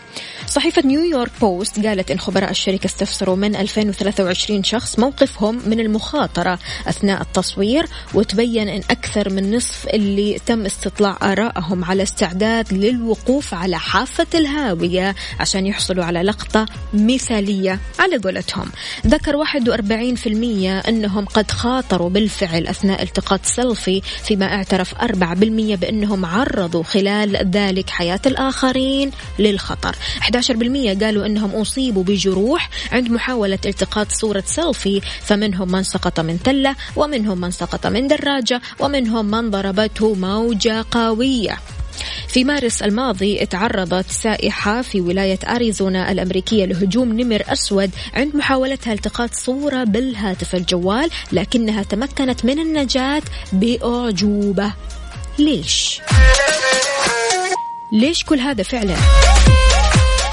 Speaker 2: صحيفة نيويورك بوست قالت إن خبراء الشركة استفسروا من 2023 شخص موقفهم من المخاطرة أثناء التصوير وتبين أن أكثر من نصف اللي تم استطلاع آرائهم على استعداد للوقوف على حافة الهاوية عشان يحصلوا على لقطة مثالية على قولتهم. ذكر 41% أنهم قد خاطروا بالفعل أثناء التقاط سيلفي فيما اعترف 4% بأنهم عرضوا خلال ذلك حياة الآخرين للخطر. 11% قالوا أنهم أصيبوا بجروح عند محاولة التقاط صورة سيلفي فمنهم من سقط من تلة ومنهم من سقط من دراجة ومنهم من ضربته موجة قوية. في مارس الماضي تعرضت سائحة في ولاية أريزونا الأمريكية لهجوم نمر أسود عند محاولتها التقاط صورة بالهاتف الجوال لكنها تمكنت من النجاة بأعجوبة ليش؟ ليش كل هذا فعلا؟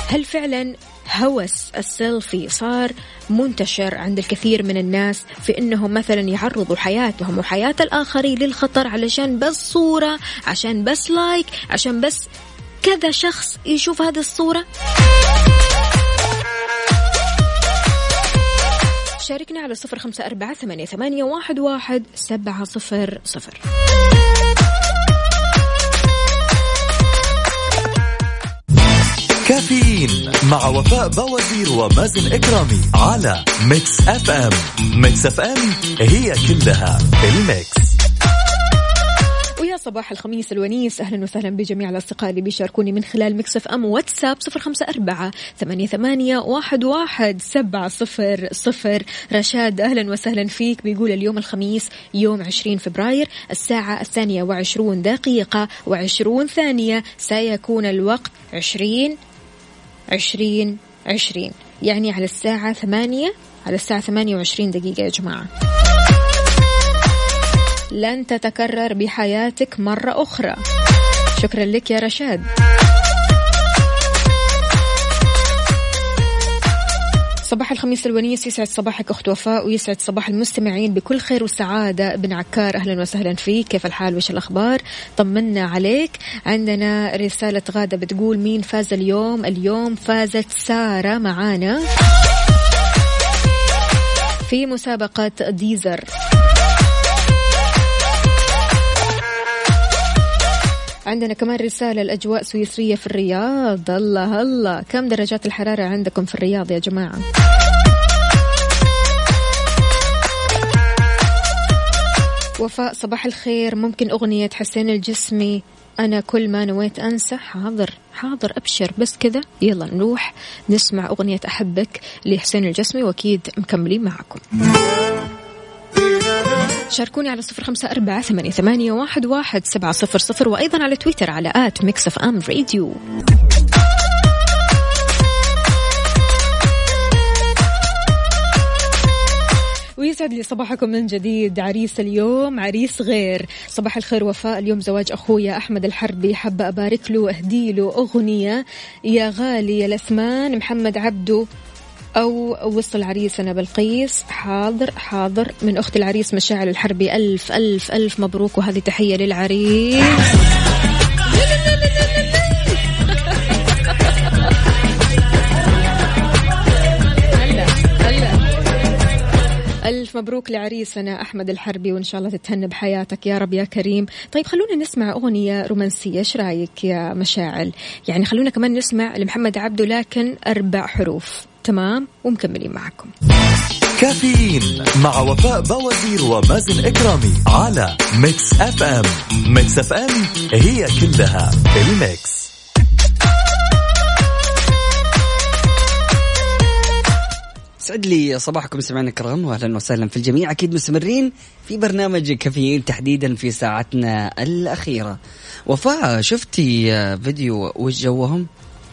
Speaker 2: هل فعلا هوس السيلفي صار منتشر عند الكثير من الناس في إنهم مثلا يعرضوا حياتهم وحياة الآخرين للخطر علشان بس صورة عشان بس like عشان بس كذا شخص يشوف هذه الصورة. شاركنا على صفر خمسة أربعة ثمانية, واحد سبعة صفر صفر.
Speaker 1: كافيين مع وفاء بوازير ومازن إكرامي على Mix FM. Mix FM هي كلها ال mix.
Speaker 2: ويا صباح الخميس الونيس أهلا وسهلا بجميع الأصدقاء اللي بيشاركوني من خلال Mix FM واتساب صفر خمسة أربعة ثمانية, ثمانية واحد, واحد سبعة صفر صفر. رشاد أهلا وسهلا فيك بيقول اليوم الخميس يوم عشرين فبراير الساعة الثانية وعشرون دقيقة وعشرون ثانية سيكون الوقت عشرين عشرين عشرين. يعني على الساعة ثمانية على الساعة ثمانية وعشرين دقيقة يا جماعة. لن تتكرر بحياتك مرة أخرى. شكرا لك يا رشاد. صباح الخميس الونيس يسعد صباحك أخت وفاء ويسعد صباح المستمعين بكل خير وسعادة. ابن عكار أهلا وسهلا فيك. كيف الحال؟ وش الأخبار؟ طمنا عليك. عندنا رسالة غادة بتقول مين فاز اليوم؟ اليوم فازت سارة معانا في مسابقة ديزر. عندنا كمان رسالة الأجواء سويسرية في الرياض. الله الله. كم درجات الحرارة عندكم في الرياض يا جماعة؟ وفاء صباح الخير. ممكن أغنية حسين الجسمي أنا كل ما نويت أنسى. حاضر حاضر أبشر. بس كذا يلا نروح نسمع أغنية أحبك لحسين الجسمي وأكيد مكملين معكم. شاركوني على صفر خمسة أربعة ثمانية, واحد, واحد سبعة صفر صفر وأيضا على تويتر على at Mix FM Radio. ويسعد لي صباحكم من جديد عريس اليوم عريس غير. صباح الخير وفاء. اليوم زواج أخويا أحمد الحربي حابة أبارك له وأهدي له أغنية. يا غالي يا الأثمان محمد عبده. أو وصل عريسنا بلقيس حاضر حاضر. من أخت العريس مشاعل الحربي. ألف ألف ألف مبروك وهذه تحية للعريس. ألف مبروك لعريسنا أحمد الحربي وإن شاء الله تتهنى بحياتك يا رب يا كريم. طيب خلونا نسمع أغنية رومانسية. إيش رأيك يا مشاعل؟ يعني خلونا كمان نسمع لمحمد عبده لكن أربع حروف. تمام ومكملين معكم.
Speaker 1: كافيين مع وفاء بوازير ومازن إكرامي على Mix FM. Mix FM هي كلها ال mix.
Speaker 3: يسعد لي صباحكم سمعنا الكرام واهلا وسهلا في الجميع. أكيد مستمرين في برنامج كافيين تحديدا في ساعتنا الأخيرة. وفاء شفتي فيديو وش جوهم؟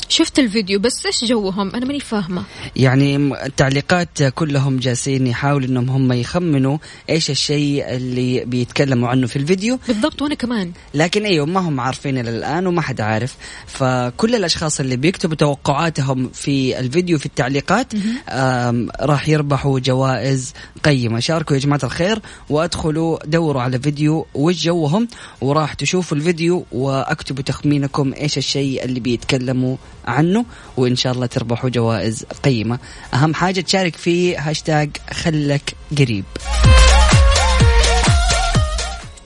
Speaker 2: شفت الفيديو بس إيش جوهم؟ أنا ماني فاهمة.
Speaker 3: يعني التعليقات كلهم جالسين يحاولوا إنهم هم يخمنوا إيش الشيء اللي بيتكلموا عنه في الفيديو.
Speaker 2: بالضبط وأنا كمان.
Speaker 3: لكن إيوه ما هم عارفين إلى الآن وما حد عارف. فكل الأشخاص اللي بيكتبوا توقعاتهم في الفيديو في التعليقات راح يربحوا جوائز قيمة. شاركوا يا جماعة الخير وأدخلوا دوروا على فيديو وش جوهم وراح تشوفوا الفيديو وأكتبوا تخمينكم إيش الشيء اللي بيتكلموا عنه وإن شاء الله تربحوا جوائز قيمة أهم حاجة تشارك في هاشتاج خلك قريب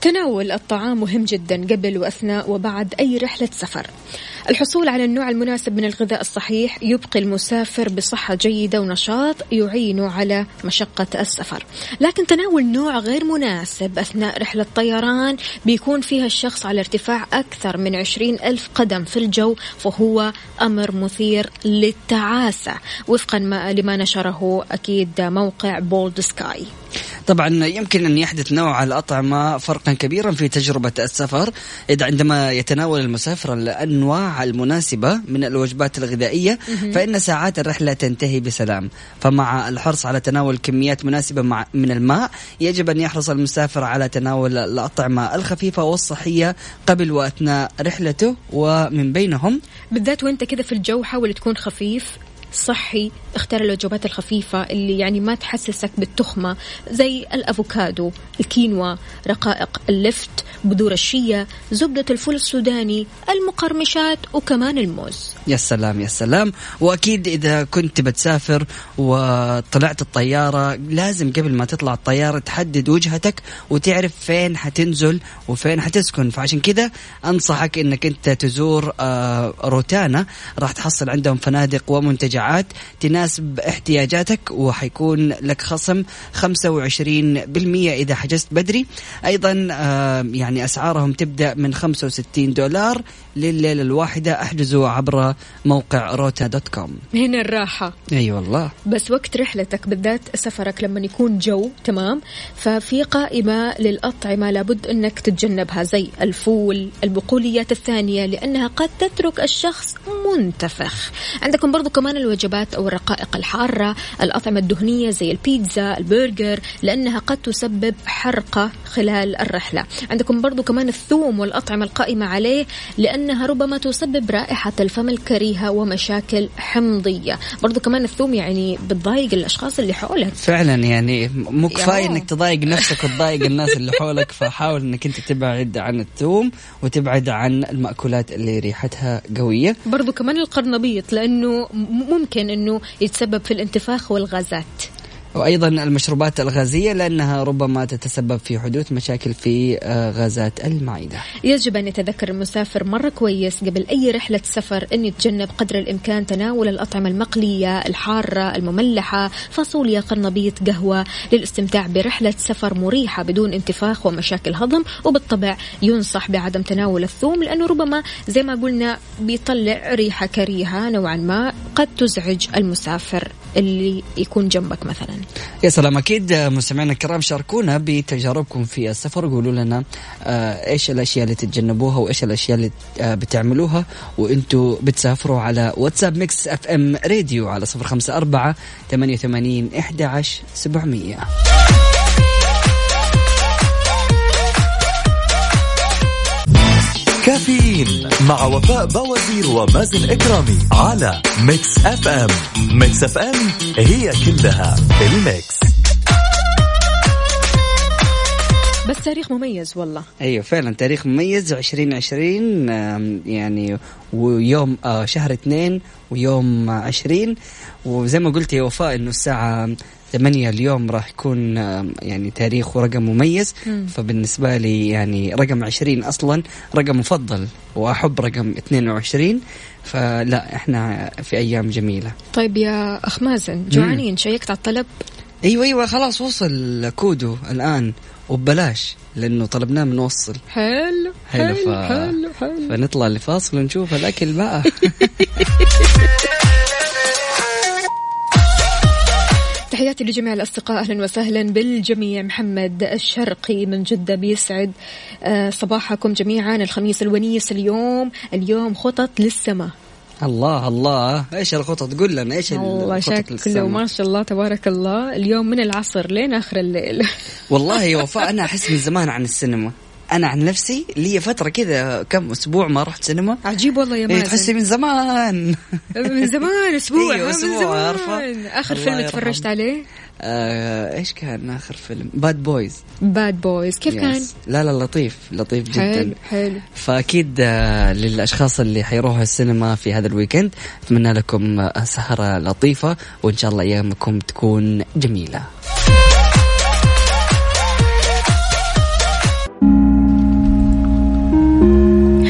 Speaker 2: تناول الطعام مهم جدا قبل وأثناء وبعد أي رحلة سفر. الحصول على النوع المناسب من الغذاء الصحيح يبقي المسافر بصحة جيدة ونشاط يعينه على مشقة السفر. لكن تناول نوع غير مناسب أثناء رحلة طيران بيكون فيها الشخص على ارتفاع أكثر من عشرين ألف قدم في الجو فهو أمر مثير للتعاسة وفقا ما لما نشره أكيد موقع بولد سكاي.
Speaker 3: طبعا يمكن أن يحدث نوع الأطعمة فرقا كبيرا في تجربة السفر إذا عندما يتناول المسافر الأنواع المناسبة من الوجبات الغذائية فإن ساعات الرحلة تنتهي بسلام. فمع الحرص على تناول كميات مناسبة مع من الماء يجب أن يحرص المسافر على تناول الأطعمة الخفيفة والصحية قبل وأثناء رحلته ومن بينهم.
Speaker 2: بالذات وانت كذا في الجو حاول تكون خفيف. صحي اختار الوجبات الخفيفة اللي يعني ما تحسسك بالتخمة زي الأفوكادو الكينوا رقائق اللفت بذور الشيا زبدة الفول السوداني المقرمشات وكمان الموز.
Speaker 3: يا سلام يا سلام. وأكيد إذا كنت بتسافر وطلعت الطيارة لازم قبل ما تطلع الطيارة تحدد وجهتك وتعرف فين حتنزل وفين حتسكن. فعشان كذا أنصحك أنك أنت تزور روتانا. راح تحصل عندهم فنادق ومنتجعات تناسب احتياجاتك وحيكون لك خصم 25% إذا حجزت بدري. أيضا يعني أسعارهم تبدأ من 65 دولار لليلة الواحدة. احجزوا عبر موقع Rotana dot com.
Speaker 2: هنا الراحة.
Speaker 3: أي أيوة والله.
Speaker 2: بس وقت رحلتك بالذات سفرك لما يكون جو تمام؟ ففي قائمة للأطعمة لابد أنك تتجنبها زي الفول البقوليات الثانية لأنها قد تترك الشخص منتفخ. عندكم برضو كمان الوجبات أو الرقائق الحارة الأطعمة الدهنية زي البيتزا البرجر لأنها قد تسبب حرقة خلال الرحلة. عندكم برضو كمان الثوم والأطعمة القائمة عليه لأنها ربما تسبب رائحة الفم الكريهة ومشاكل حمضية. برضو كمان الثوم يعني بتضايق الأشخاص اللي حولك.
Speaker 3: فعلا يعني مو كفاية إنك تضايق نفسك وتضايق الناس اللي حولك فحاول إنك أنت تبعد عن الثوم وتبعد عن المأكولات اللي ريحتها قوية.
Speaker 2: برضو كمان القرنبيط لأنه ممكن أنه يتسبب في الانتفاخ والغازات.
Speaker 3: وأيضا المشروبات الغازية لأنها ربما تتسبب في حدوث مشاكل في آه، غازات المعدة.
Speaker 2: يجب أن يتذكر المسافر مرة كويس قبل أي رحلة سفر أن يتجنب قدر الإمكان تناول الأطعمة المقلية الحارة المملحة فاصوليا قرنبيط قهوة. للاستمتاع برحلة سفر مريحة بدون انتفاخ ومشاكل هضم وبالطبع ينصح بعدم تناول الثوم لأنه ربما زي ما قلنا بيطلع ريحة كريهة نوعا ما قد تزعج المسافر. اللي يكون جنبك مثلا.
Speaker 3: يا سلام أكيد مستمعينا الكرام شاركونا بتجاربكم في السفر. وقولوا لنا آه، إيش الأشياء اللي تتجنبوها وإيش الأشياء اللي آه، بتعملوها وأنتم بتسافروا على واتساب Mix FM Radio على 054 88 11 700
Speaker 1: كافيين مع وفاء بوازير ومازن إكرامي على Mix FM. Mix FM هي كلها ال mix.
Speaker 2: بس تاريخ مميز والله.
Speaker 3: أيوه فعلا تاريخ مميز 2020 يعني ويوم آه شهر اثنين ويوم 20 وزي ما قلت يا وفاء إنه الساعة ثمانية اليوم راح يكون يعني تاريخ ورقم مميز. مم. فبالنسبة لي يعني رقم عشرين أصلا رقم مفضل وأحب رقم 22 فلا إحنا في أيام جميلة.
Speaker 2: طيب يا أخ مازن جوعانين شيكت على الطلب.
Speaker 3: أيوه أيوه خلاص وصل كودو الآن وببلاش لأنه طلبناه بنوصل
Speaker 2: حلو حلو حلو, ف... حلو, حلو.
Speaker 3: فنطلع لفاصل ونشوف الأكل بقى. <laughs>
Speaker 2: تحياتي لجميع الأصدقاء أهلا وسهلا بالجميع. محمد الشرقي من جدة بيسعد آه، صباحكم جميعا. الخميس الونيس اليوم اليوم خطط للسماء.
Speaker 3: الله الله. إيش الخطط؟ قول لنا إيش
Speaker 2: الله شكله ما شاء الله تبارك الله. اليوم من العصر لين آخر الليل.
Speaker 3: والله <laughs> وفاء أنا أحس من زمان عن السينما. أنا عن نفسي لي فترة كذا كم أسبوع ما رحت سينما.
Speaker 2: عجيب والله يا إيه، مازن.
Speaker 3: تحسي من زمان.
Speaker 2: من زمان أسبوع. <laughs> أيوة أسبوع من زمان. عارفه آخر فيلم تفرجت عليه؟
Speaker 3: آه إيش كان آخر فيلم؟ باد بويز
Speaker 2: باد بويز كيف يس. كان
Speaker 3: لا لا لطيف لطيف جدا.
Speaker 2: حلو حلو.
Speaker 3: فأكيد آه للأشخاص اللي حيروحوا السينما في هذا ال weekend أتمنى لكم آه سهرة لطيفة وإن شاء الله أيامكم تكون جميلة.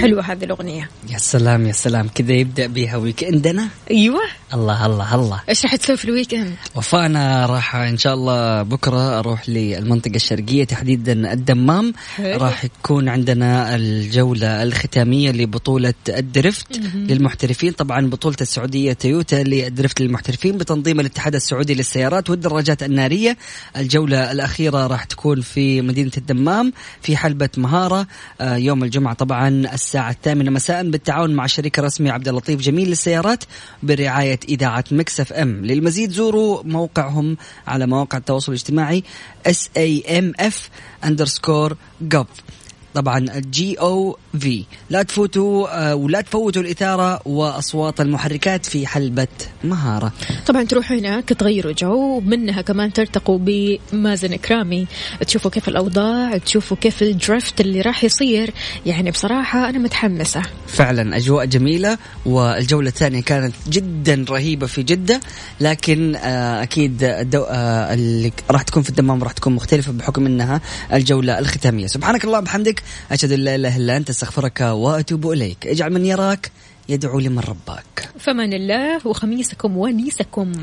Speaker 2: حلوة هذه الأغنية.
Speaker 3: يا سلام يا سلام. كذا يبدأ بها ويكندنا
Speaker 2: أيوة.
Speaker 3: الله الله الله.
Speaker 2: إيش راح تسوي في الويكند؟
Speaker 3: وفانا راح إن شاء الله بكرة أروح للمنطقة الشرقية تحديدا الدمام. راح يكون عندنا الجولة الختامية لبطولة الدرفت مم. للمحترفين. طبعا بطولة السعودية تويوتا للدرفت للمحترفين. بتنظيم الاتحاد السعودي للسيارات والدراجات النارية. الجولة الأخيرة راح تكون في مدينة الدمام في حلبة مهارة. آه، يوم الجمعة طبعا الساعة الثامنة مساء. بالتعاون مع الشركة الرسميه عبد اللطيف جميل للسيارات برعاية إذاعة Mix FM. للمزيد زوروا موقعهم على مواقع التواصل الاجتماعي F underscore GOV طبعا ال G O V لا تفوتوا آه، ولا تفوتوا الإثارة وأصوات المحركات في حلبة مهارة.
Speaker 2: طبعا تروحوا هناك تغيروا جو منها كمان ترتقوا بمازن كرامي تشوفوا كيف الأوضاع تشوفوا كيف الدريفت اللي راح يصير. يعني بصراحة أنا متحمسة.
Speaker 3: فعلا أجواء جميلة والجولة الثانية كانت جدا رهيبة في جدة. لكن آه، أكيد الدو... آه، اللي راح تكون في الدمام راح تكون مختلفة بحكم إنها الجولة الختامية. سبحانك اللهم أشهد أن لا إله إلا أنت أستغفرك وأتوب إليك. اجعل من يراك يدعو لمن رباك.
Speaker 2: فمن الله وخميسكم ونيسكم.